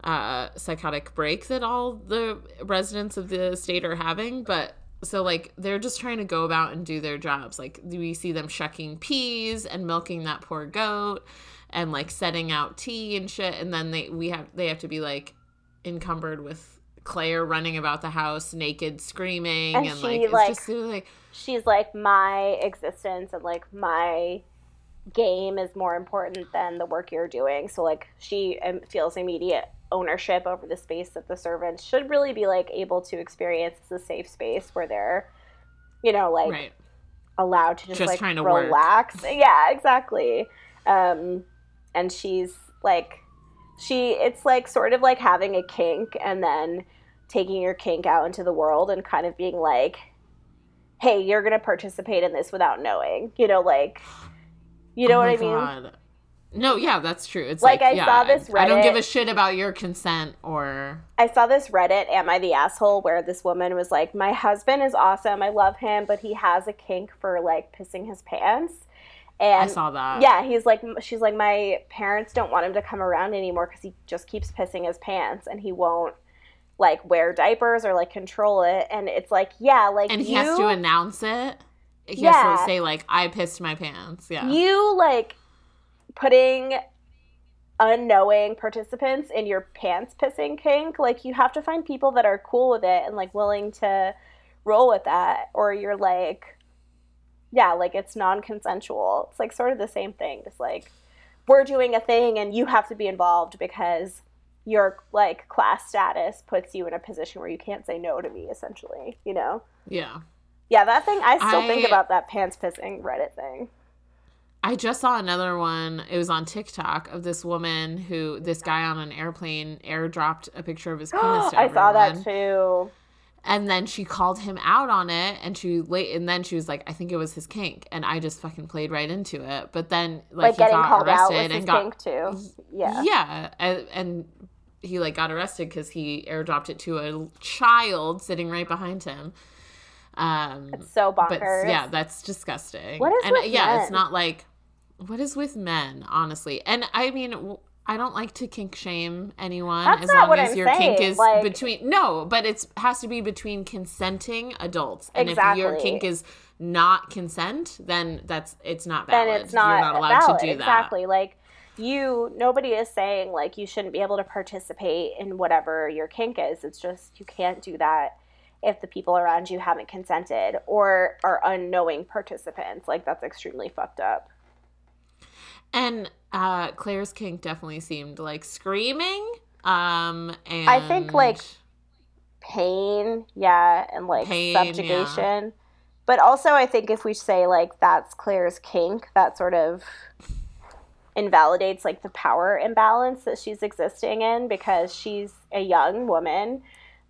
uh psychotic break that all the residents of the state are having but so like they're just trying to go about and do their jobs like do we see them shucking peas and milking that poor goat and like setting out tea and shit and then they we have they have to be like encumbered with claire running about the house naked screaming And and, she, like it's like- just like She's like my existence and like my game is more important than the work you're doing. So like she um, feels immediate ownership over the space that the servants should really be like able to experience as a safe space where they're, you know, like right allowed to just, Just like trying to work. relax. Yeah, exactly. Um, and she's like, she it's like sort of like having a kink and then taking your kink out into the world and kind of being like, hey, you're gonna participate in this without knowing. You know, like, you know Oh what I mean? God. No, yeah, that's true. It's Like, like, I yeah, saw this Reddit. I don't give a shit about your consent or I saw this Reddit, Am I the Asshole, where this woman was like, My husband is awesome. I love him, but he has a kink for like pissing his pants. And I saw that. yeah, he's like, she's like, My parents don't want him to come around anymore because he just keeps pissing his pants and he won't like wear diapers or like control it. And it's like, yeah, like, and he you, has to announce it. He Yeah. has to say like, "I pissed my pants." Yeah, you like putting unknowing participants in your pants pissing kink like you have to find people that are cool with it and like willing to roll with that. Or you're like yeah like it's non-consensual. It's like sort of the same thing. Just like we're doing a thing and you have to be involved because your like class status puts you in a position where you can't say no to me essentially you know? Yeah. yeah that thing i still think about that pants pissing reddit thing I just saw another one. It was on TikTok of this woman who this guy on an airplane airdropped a picture of his penis. I saw that too And then she called him out on it, and she late, and then she was like, "I think it was his kink," and I just fucking played right into it. But then, like, like, he getting got arrested was and his got kink too. Yeah. yeah, and, and he like got arrested because he airdropped it to a child sitting right behind him. Um, It's so but bonkers. yeah, that's disgusting. What is and yeah, it's not like what is with men, honestly. And I mean, I don't like to kink shame anyone That's as not long what as I'm your kink saying, is like- between no, but it has to be between consenting adults. And if your kink is not consent, then that's it's not valid. then it's not, You're not allowed valid. to do that. Exactly. Like you nobody is saying like you shouldn't be able to participate in whatever your kink is. It's just you can't do that if the people around you haven't consented or are unknowing participants. Like that's extremely fucked up. And uh, Claire's kink definitely seemed like screaming. Um, and I think, like, pain, yeah, and like Pain, subjugation. But also, I think if we say like that's Claire's kink, that sort of invalidates like the power imbalance that she's existing in because she's a young woman.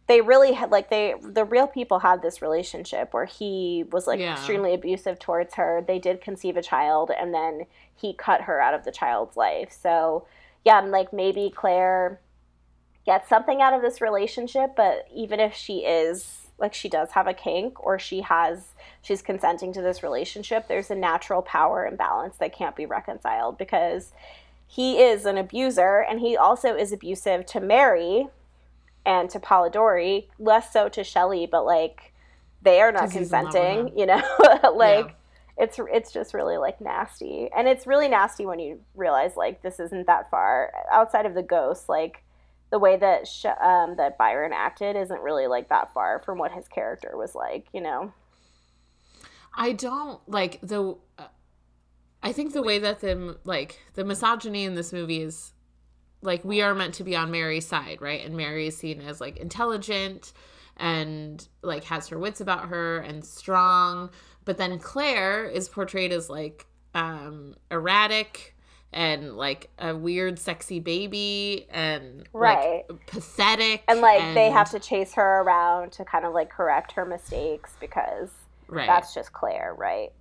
They really had like they the real people had this relationship where he was like Yeah. extremely abusive towards her. They did conceive a child and then he cut her out of the child's life. So yeah, and like maybe Claire gets something out of this relationship, but even if she is like she does have a kink or she has she's consenting to this relationship, there's a natural power imbalance that can't be reconciled because he is an abuser and he also is abusive to Mary and to Polidori, less so to Shelley, but like they are not 'Cause he's in love with consenting, you know? like it's it's just really like nasty and it's really nasty when you realize like this isn't that far outside of the ghost like the way that Sh- um, that byron acted isn't really like that far from what his character was like you know I don't like the. Uh, I think the way that the like the misogyny in this movie is like we are meant to be on Mary's side, right? And Mary is seen as like intelligent and like has her wits about her and strong, but then Claire is portrayed as like um erratic and like a weird sexy baby and Right. like pathetic and like they have to chase her around to kind of like correct her mistakes because right that's just claire right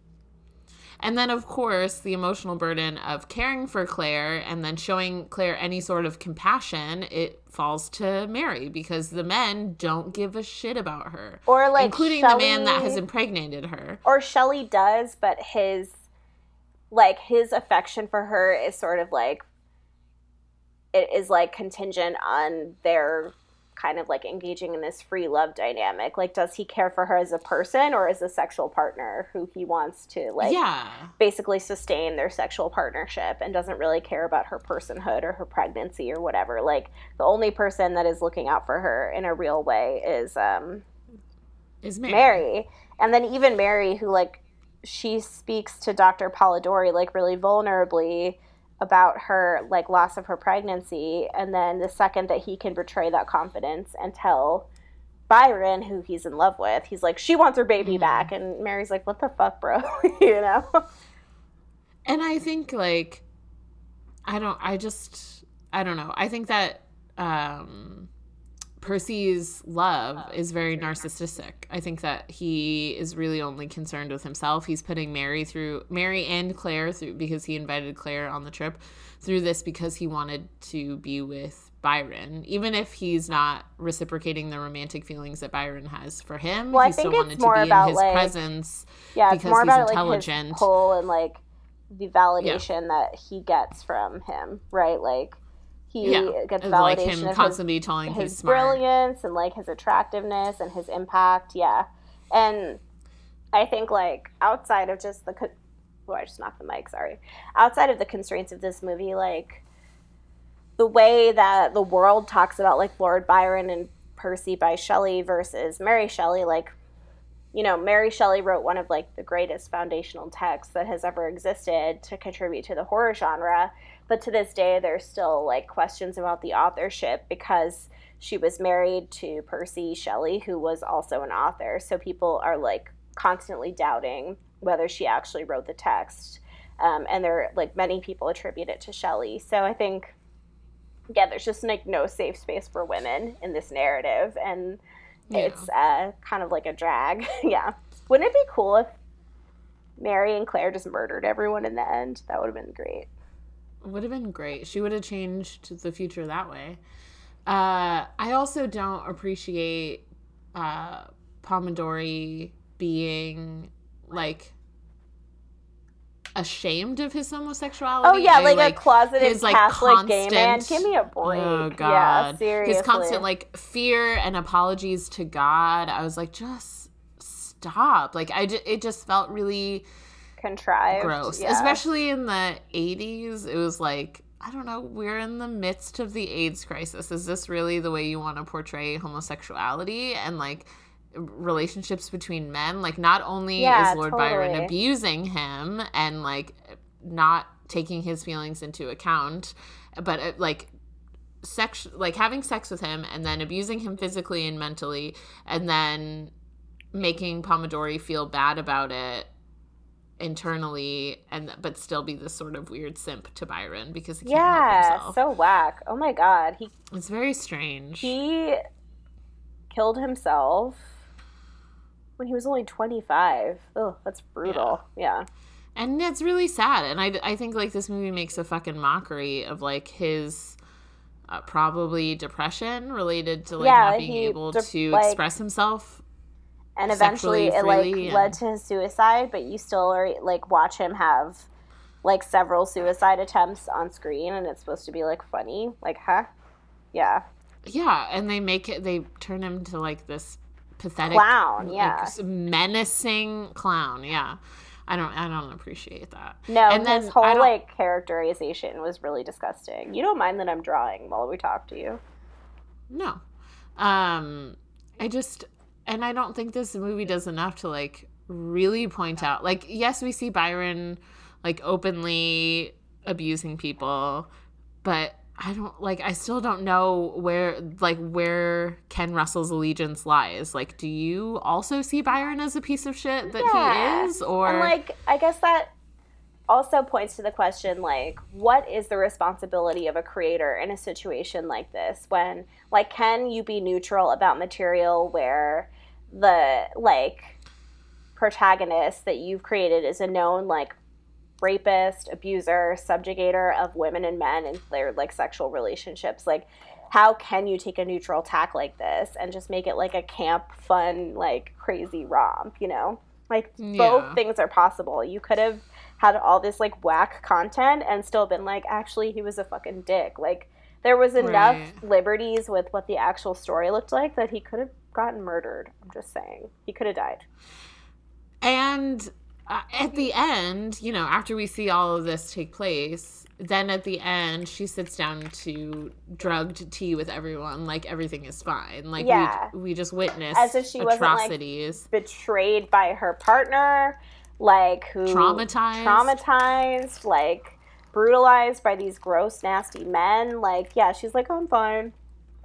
And then, of course, the emotional burden of caring for Claire and then showing Claire any sort of compassion, it falls to Mary because the men don't give a shit about her. Or like including Shelley, the man that has impregnated her. Or Shelley does, but his like his affection for her is sort of like it is like contingent on their kind of like engaging in this free love dynamic. Like, does he care for her as a person or as a sexual partner who he wants to like yeah. basically sustain their sexual partnership and doesn't really care about her personhood or her pregnancy or whatever. Like the only person that is looking out for her in a real way is um Is Mary. Mary. And then even Mary who like she speaks to Dr. Polidori like really vulnerably about her like loss of her pregnancy and then the second that he can betray that confidence and tell Byron who he's in love with he's like she wants her baby Mhm. back and Mary's like what the fuck bro you know And I think like I don't I just I don't know. I think that um Percy's love is very narcissistic. I think that he is really only concerned with himself. He's putting Mary through Mary and Claire through because he invited Claire on the trip through this because he wanted to be with Byron. Even if he's not reciprocating the romantic feelings that Byron has for him, Well, I he still think it's wanted more to be about, in his like, presence. yeah it's Because more he's about like intelligent. his pull and like the validation that he gets from him right like he Yeah, gets validation like him of his constantly telling his he's smart. brilliance and like his attractiveness and his impact yeah. And i think like outside of just the co- oh i just knocked the mic sorry. Outside of the constraints of this movie like the way that the world talks about like lord byron and percy by shelley versus mary shelley like you know mary shelley wrote one of like the greatest foundational texts that has ever existed to contribute to the horror genre but to this day there's still like questions about the authorship because she was married to Percy Shelley who was also an author. So people are like constantly doubting whether she actually wrote the text. Um, and there like many people attribute it to Shelley. So I think yeah there's just like no safe space for women in this narrative. And Yeah. it's uh, kind of like a drag. Yeah. Wouldn't it be cool if Mary and Claire just murdered everyone in the end? That would have been great Would have been great. She would have changed the future that way. Uh, I also don't appreciate uh, Pomodori being like ashamed of his homosexuality. Oh yeah, I, like, a closeted his, like, Catholic gay man. Give me a break. Oh Yeah, God! seriously. His constant like fear and apologies to God. I was like, just stop. Like I, ju- it just felt really contrived. gross Yeah. especially in the 80s it was like i don't know we're in the midst of the aids crisis is this really the way you want to portray homosexuality and like relationships between men like not only Yeah, is lord byron abusing him and like not taking his feelings into account but uh, like sex like having sex with him and then abusing him physically and mentally and then making pomodori feel bad about it internally and but still be this sort of weird simp to byron because he Yeah, so whack. Oh my god, he it's very strange he killed himself when he was only twenty five. Oh, that's brutal. Yeah. and it's really sad and I, I think like this movie makes a fucking mockery of like his uh, probably depression related to like Yeah, not being able de- to like- express himself And eventually, it like freely led to his suicide. But you still are like watch him have like several suicide attempts on screen, and it's supposed to be like funny. Like, huh? Yeah. yeah and they make it they turn him to like this pathetic Clown, yeah. s- menacing clown yeah i don't i don't appreciate that No, And then his whole like characterization was really disgusting. You don't mind that I'm drawing while we talk to you. No. Um I just and I don't think this movie does enough to like really point out like yes, we see Byron like openly abusing people, but I don't like I still don't know where like where Ken Russell's allegiance lies. Like do you also see Byron as a piece of shit that Yeah. he is or And like, I guess that also points to the question like, what is the responsibility of a creator in a situation like this? When, like, can you be neutral about material where the, like, protagonist that you've created is a known, like, rapist, abuser, subjugator of women and men in their like sexual relationships. Like, how can you take a neutral tack like this and just make it like a camp, fun, like crazy romp? You know, like Yeah. both things are possible. You could have had all this like whack content and still been like, actually, he was a fucking dick. Like, there was enough Right. liberties with what the actual story looked like that he could have gotten murdered. I'm just saying, he could have died. And uh, at the end, you know, after we see all of this take place, then at the end, she sits down to drugged tea with everyone, like everything is fine. Like Yeah. we we just witnessed As if she wasn't, like, atrocities, betrayed by her partner, like who traumatized. traumatized, like brutalized by these gross, nasty men. Like, yeah, she's like, I'm fine.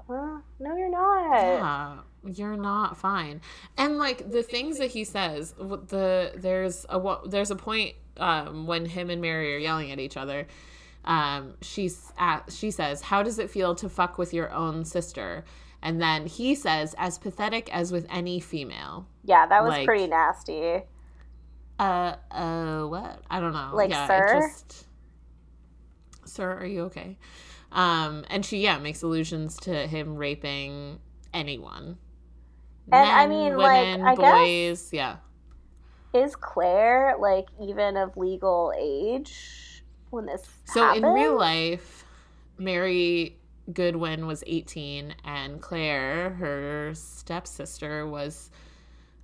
No, you're not. Yeah, you're not fine. And like the things that he says, the there's a there's a point um, when him and Mary are yelling at each other. Um, she's at, she says, "How does it feel to fuck with your own sister?" And then he says, "As pathetic as with any female." Yeah, that was Like- pretty nasty. Uh, uh, what? I don't know. Like, yeah, sir? just, sir, are you okay? Um, and she yeah makes allusions to him raping anyone. And, I mean, like, I guess- yeah. Is Claire like even of legal age when this So in real life, Mary Godwin was 18, and Claire, her stepsister, was,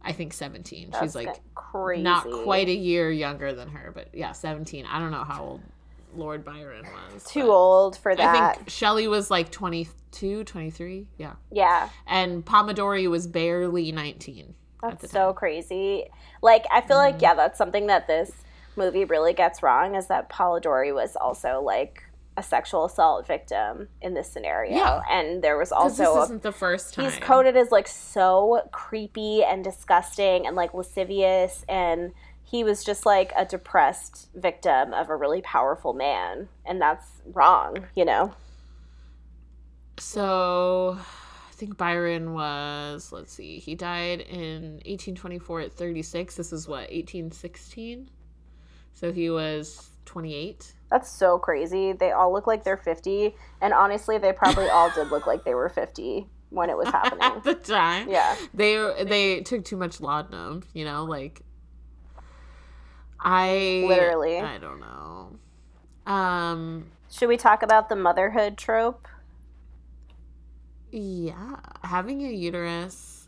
I think, 17. That's She's like crazy. not quite a year younger than her, but yeah, 17. I don't know how old Lord Byron was. too old for that. I think Shelley was like 22, 23. Yeah. yeah, And Pomodori was barely 19. that's so crazy. Like, I feel Mhm. like yeah, that's something that this movie really gets wrong is that Polidori was also like a sexual assault victim in this scenario, Yeah. and there was also this isn't the first time. he's coded as like so creepy and disgusting and like lascivious and he was just like a depressed victim of a really powerful man and that's wrong you know So, I think Byron was, let's see, he died in 1824 at 36. This is what, 1816? So he was 28. that's so crazy they all look like they're 50 and honestly they probably all did look like they were 50 when it was happening. At the time. yeah They they took too much laudanum, you know, like I Literally. I don't know. Um should we talk about the motherhood trope yeah, having a uterus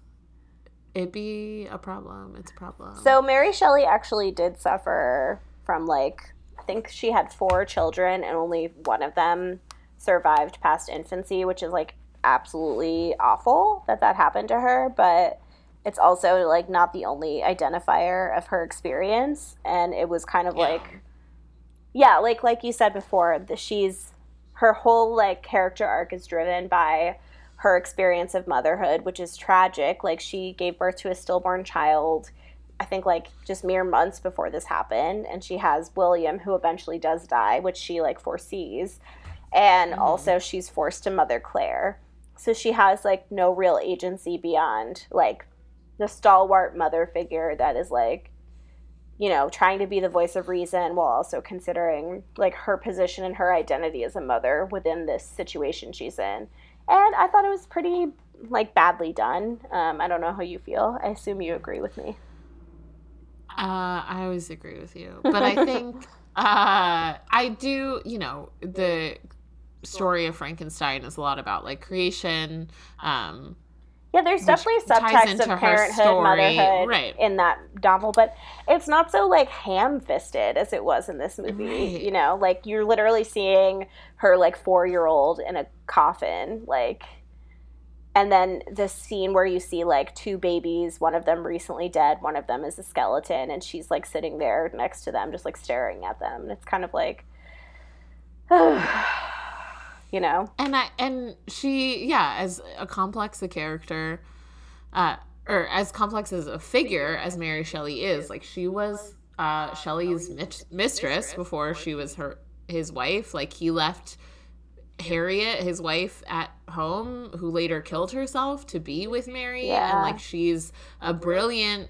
it'd be a problem. It's a problem. So Mary Shelley actually did suffer from like I think she had four children and only one of them survived past infancy, which is like absolutely awful that that happened to her, but it's also like not the only identifier of her experience and it was kind of Yeah. like yeah, like like you said before, the, she's her whole like character arc is driven by her experience of motherhood, which is tragic. Like she gave birth to a stillborn child, I think like just mere months before this happened, and she has William who eventually does die, which she like foresees. And Mhm. also she's forced to mother Claire. So she has like no real agency beyond like the stalwart mother figure that is like you know, trying to be the voice of reason while also considering like her position and her identity as a mother within this situation she's in. And I thought it was pretty like badly done. Um, I don't know how you feel. I assume you agree with me. Uh, I always agree with you, but I think uh, I do. You know, the story of Frankenstein is a lot about like creation. Um, Yeah, there's definitely subtext of parenthood, motherhood right. in that novel, but it's not so like ham-fisted as it was in this movie. Right. You know, like you're literally seeing her like four-year-old in a coffin, like, and then this scene where you see like two babies, one of them recently dead, one of them is a skeleton, and she's like sitting there next to them, just like staring at them, and it's kind of like, you know, and I and she yeah as a complex a character, uh, or as complex as a figure as Mary Shelley is. Like she was uh, Shelley's mit- mistress before she was her his wife. Like he left Harriet, his wife, at home, who later killed herself to be with Mary, Yeah. and like she's a brilliant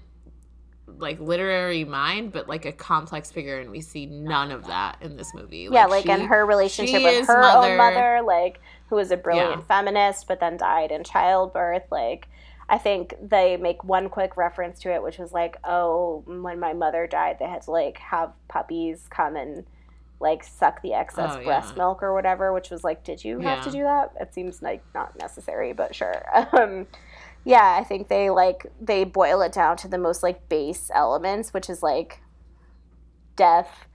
like literary mind, but like a complex figure, and we see none of that in this movie. yeah, like in her relationship with her mother- own mother, like who was a brilliant Yeah. feminist, but then died in childbirth. Like, I think they make one quick reference to it, which was like, oh, when my mother died, they had to like have puppies come and like suck the excess Oh, breast yeah. milk or whatever. Which was like, did you have to do that? It seems like not necessary, but sure. Um, yeah, I think they like they boil it down to the most like base elements, which is like death,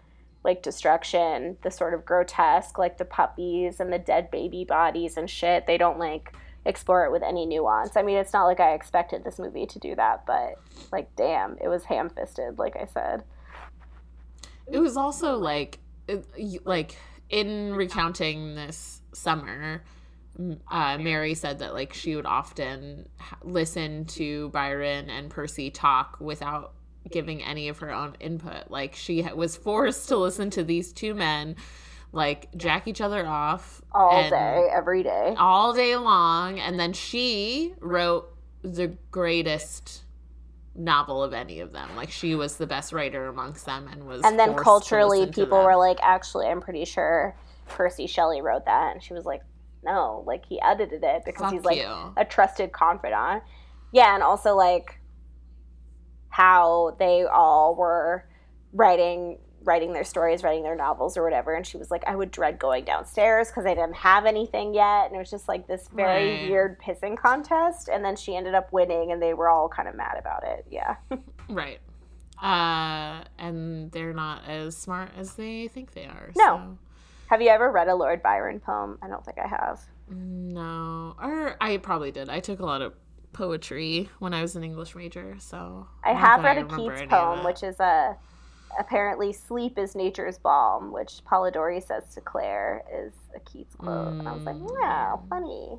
like destruction, the sort of grotesque, like the puppies and the dead baby bodies and shit. They don't like explore it with any nuance. I mean, it's not like I expected this movie to do that, but like, damn, it was ham fisted, like I said. It was also like, like in recounting this summer, uh, Mary said that like she would often listen to Byron and Percy talk without giving any of her own input. Like she was forced to listen to these two men, like jack each other off All day, every day. all day long, and then she wrote the greatest novel of any of them. Like she was the best writer amongst them, and was And then culturally, people were like, actually, I'm pretty sure Percy Shelley wrote that. And she was like, no, like he edited it because Fuck he's like you. a trusted confidant. Yeah, and also like how they all were writing writing their stories, writing their novels or whatever. And she was like, I would dread going downstairs because I didn't have anything yet. And it was just like this very Right. weird pissing contest. And then she ended up winning and they were all kind of mad about it. Yeah. Right. Uh, and they're not as smart as they think they are. No. Have you ever read a Lord Byron poem? I don't think I have. No. Or I probably did. I took a lot of poetry when I was an English major, so I have read a Keats poem, which is a apparently sleep is nature's balm, which Polidori says to Claire is a Keats quote. And I was like, Mm. wow, funny.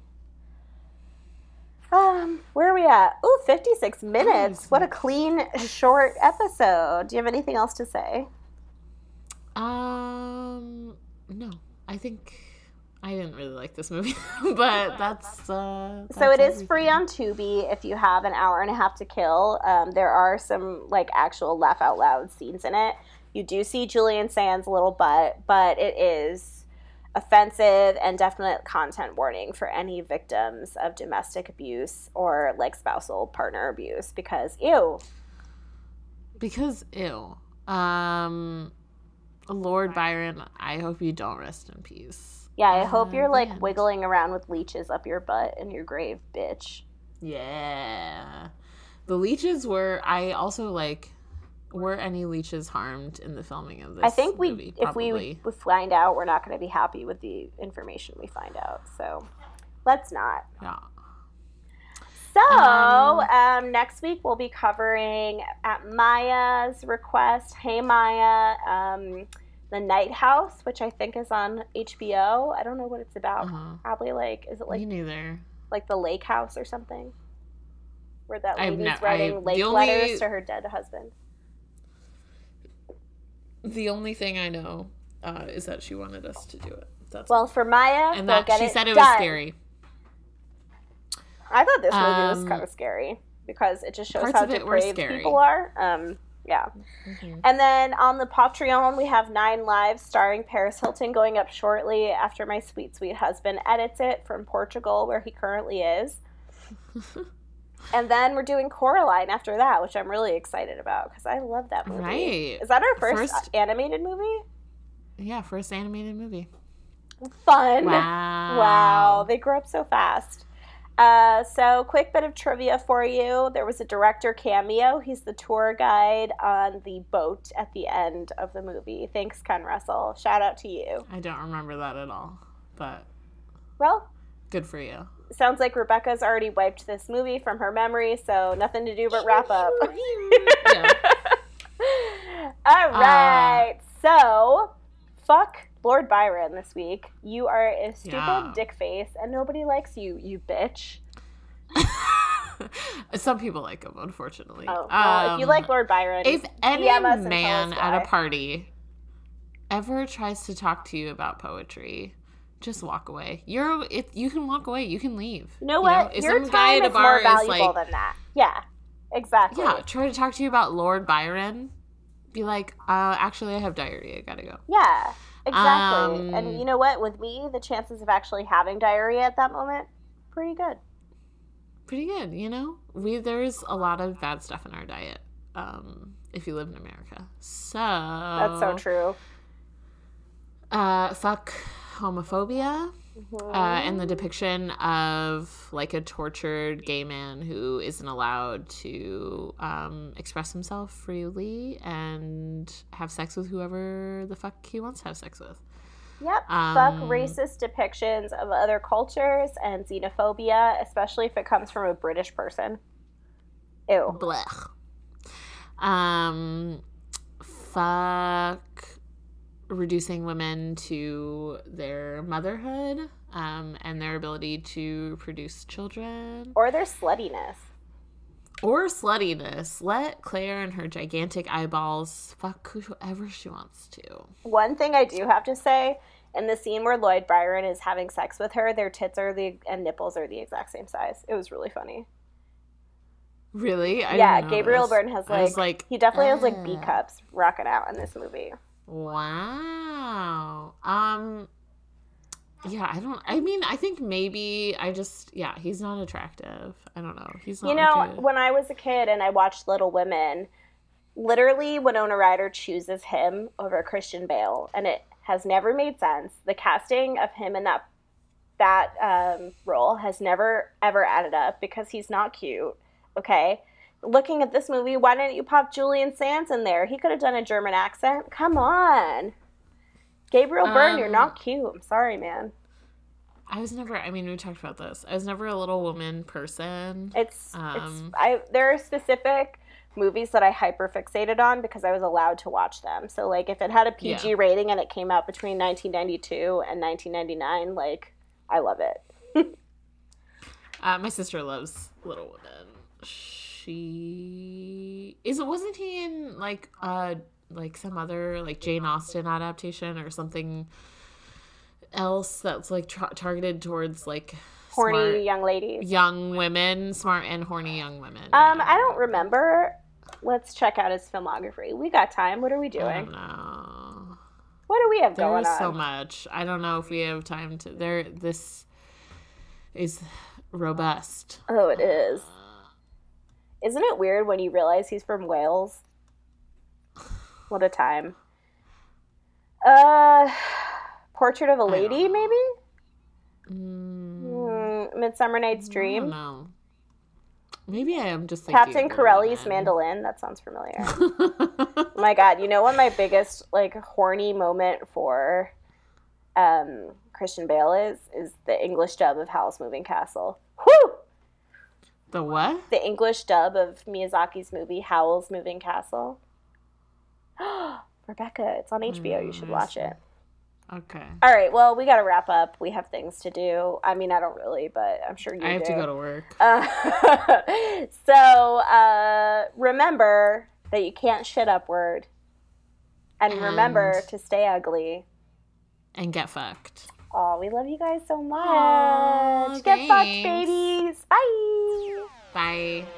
Um, where are we at? Ooh, 56 minutes. What a clean, short episode. Do you have anything else to say? Um, no. I think I didn't really like this movie, but that's uh. so it that's is free on Tubi if you have an hour and a half to kill. Um, there are some like actual laugh out loud scenes in it. You do see Julian Sands' little butt, but it is offensive and definite content warning for any victims of domestic abuse or like spousal partner abuse because ew. because ew. Um, Lord Byron, I hope you don't rest in peace. Yeah, I hope Uh, you're like the wiggling around with leeches up your butt in your grave, bitch. Yeah. The leeches were I also like were any leeches harmed in the filming of this I think we, movie? if we Probably. would find out, we're not going to be happy with the information we find out. So let's not. yeah. So Um, um, next week we'll be covering at Maya's request. Hey Maya, um, the Night House, which I think is on HBO. I don't know what it's about. Uh-huh. Probably like is it Me like neither. like the Lake House or something, where that lady's I- writing the lake only- letters to her dead husband. The only thing I know uh, is that she wanted us to do it. That's Well, for Maya, and we'll that get she it said it was done. scary. I thought this movie was Um, kind of scary because it just shows how of it were depraved people are. Um, yeah. Mhm. And then on the Patreon, we have Nine Lives starring Paris Hilton going up shortly after my sweet, sweet husband edits it from Portugal, where he currently is. and then we're doing Coraline after that, which I'm really excited about because I love that movie. Right. Is that our first, First- animated movie? Yeah, first animated movie. Fun. Wow. Wow, they grow up so fast. Uh, so, quick bit of trivia for you. There was a director cameo. He's the tour guide on the boat at the end of the movie. Thanks, Ken Russell. Shout out to you. I don't remember that at all, but Well, good for you. sounds like Rebecca's already wiped this movie from her memory, so nothing to do but wrap up. Yeah. All right. so, fuck Lord Byron this week. You are a stupid Yeah. dick face, and nobody likes you, you bitch. Some people like him, unfortunately. Oh, well, if you Um, like Lord Byron, if any man at a party ever tries to talk to you about poetry, just walk away. You're if you can walk away, you can leave. you know what? If Your some guy time at a is more bar is valuable like, than that. Yeah. Exactly. Yeah, try to talk to you about Lord Byron. Be like, uh, actually, I have diarrhea. I gotta go. Yeah, exactly. Um, and you know what? With me, the chances of actually having diarrhea at that moment, pretty good. Pretty good, you know. We there's a lot of bad stuff in our diet. Um, if you live in America, so That's so true. Uh, fuck homophobia. Mhm. uh, and the depiction of like a tortured gay man who isn't allowed to um, express himself freely and have sex with whoever the fuck he wants to have sex with. Yep. Um, Fuck racist depictions of other cultures and xenophobia, especially if it comes from a British person. Ew. Blech. Um, fuck reducing women to their motherhood um, and their ability to produce children. Or their sluttiness. or sluttiness. Let Claire and her gigantic eyeballs fuck whoever she wants to. One thing I do have to say, in the scene where Lord Byron is having sex with her, their tits are the and nipples are the exact same size. It was really funny. Really? I yeah, Gabriel. Byrne has like, like, he definitely has like B "Ah." cups rocking out in this movie. Wow. Um. Yeah, I don't. I mean, I think maybe I just. Yeah, he's not attractive. I don't know. He's not. You know, like a- when I was a kid and I watched Little Women, literally Winona Ryder chooses him over Christian Bale, and it has never made sense. The casting of him in that that um, role has never ever added up because he's not cute. Okay, looking at this movie, why didn't you pop Julian Sands in there? He could have done a German accent. Come on. Gabriel Byrne, you're Um, not cute. I'm sorry, man. I was never. I mean, we talked about this. I was never a little woman person. It's it's Um, I there are specific movies that I hyper fixated on because I was allowed to watch them. So like if it had a PG Yeah. rating and it came out between 1992 and 1999, like I love it. Uh, my sister loves Little Women. She is. Wasn't he in like uh like some other like Jane Austen adaptation or something else that's like tra- targeted towards like Horny smart young ladies. young women, smart and horny young women. Um, I don't remember. Let's check out his filmography. We got time. What are we doing? don't. What do we have There going is on? so much. I don't know if we have time to. There, this is robust. Oh, it is. Isn't it weird when you realize he's from Wales? What a time. Uh, Portrait of a Lady, maybe? Mm, Mm, Midsummer Night's Dream. No. Maybe I am just thinking Captain Corelli's mandolin. That sounds familiar. Oh my god, you know what my biggest like horny moment for um Christian Bale is is the English dub of Howl's Moving Castle. Whew! The what? The English dub of Miyazaki's movie Howl's Moving Castle. Rebecca, it's on HBO. You should Mm, watch it. Okay. All right, well, we got to wrap up. We have things to do. I mean, I don't really, but I'm sure you I have do. to go to work. Uh, so uh, remember that you can't shit upward. And, remember to stay ugly. and get fucked. Oh, we love you guys so much. Aw, Get fucked, babies. Bye. Bye.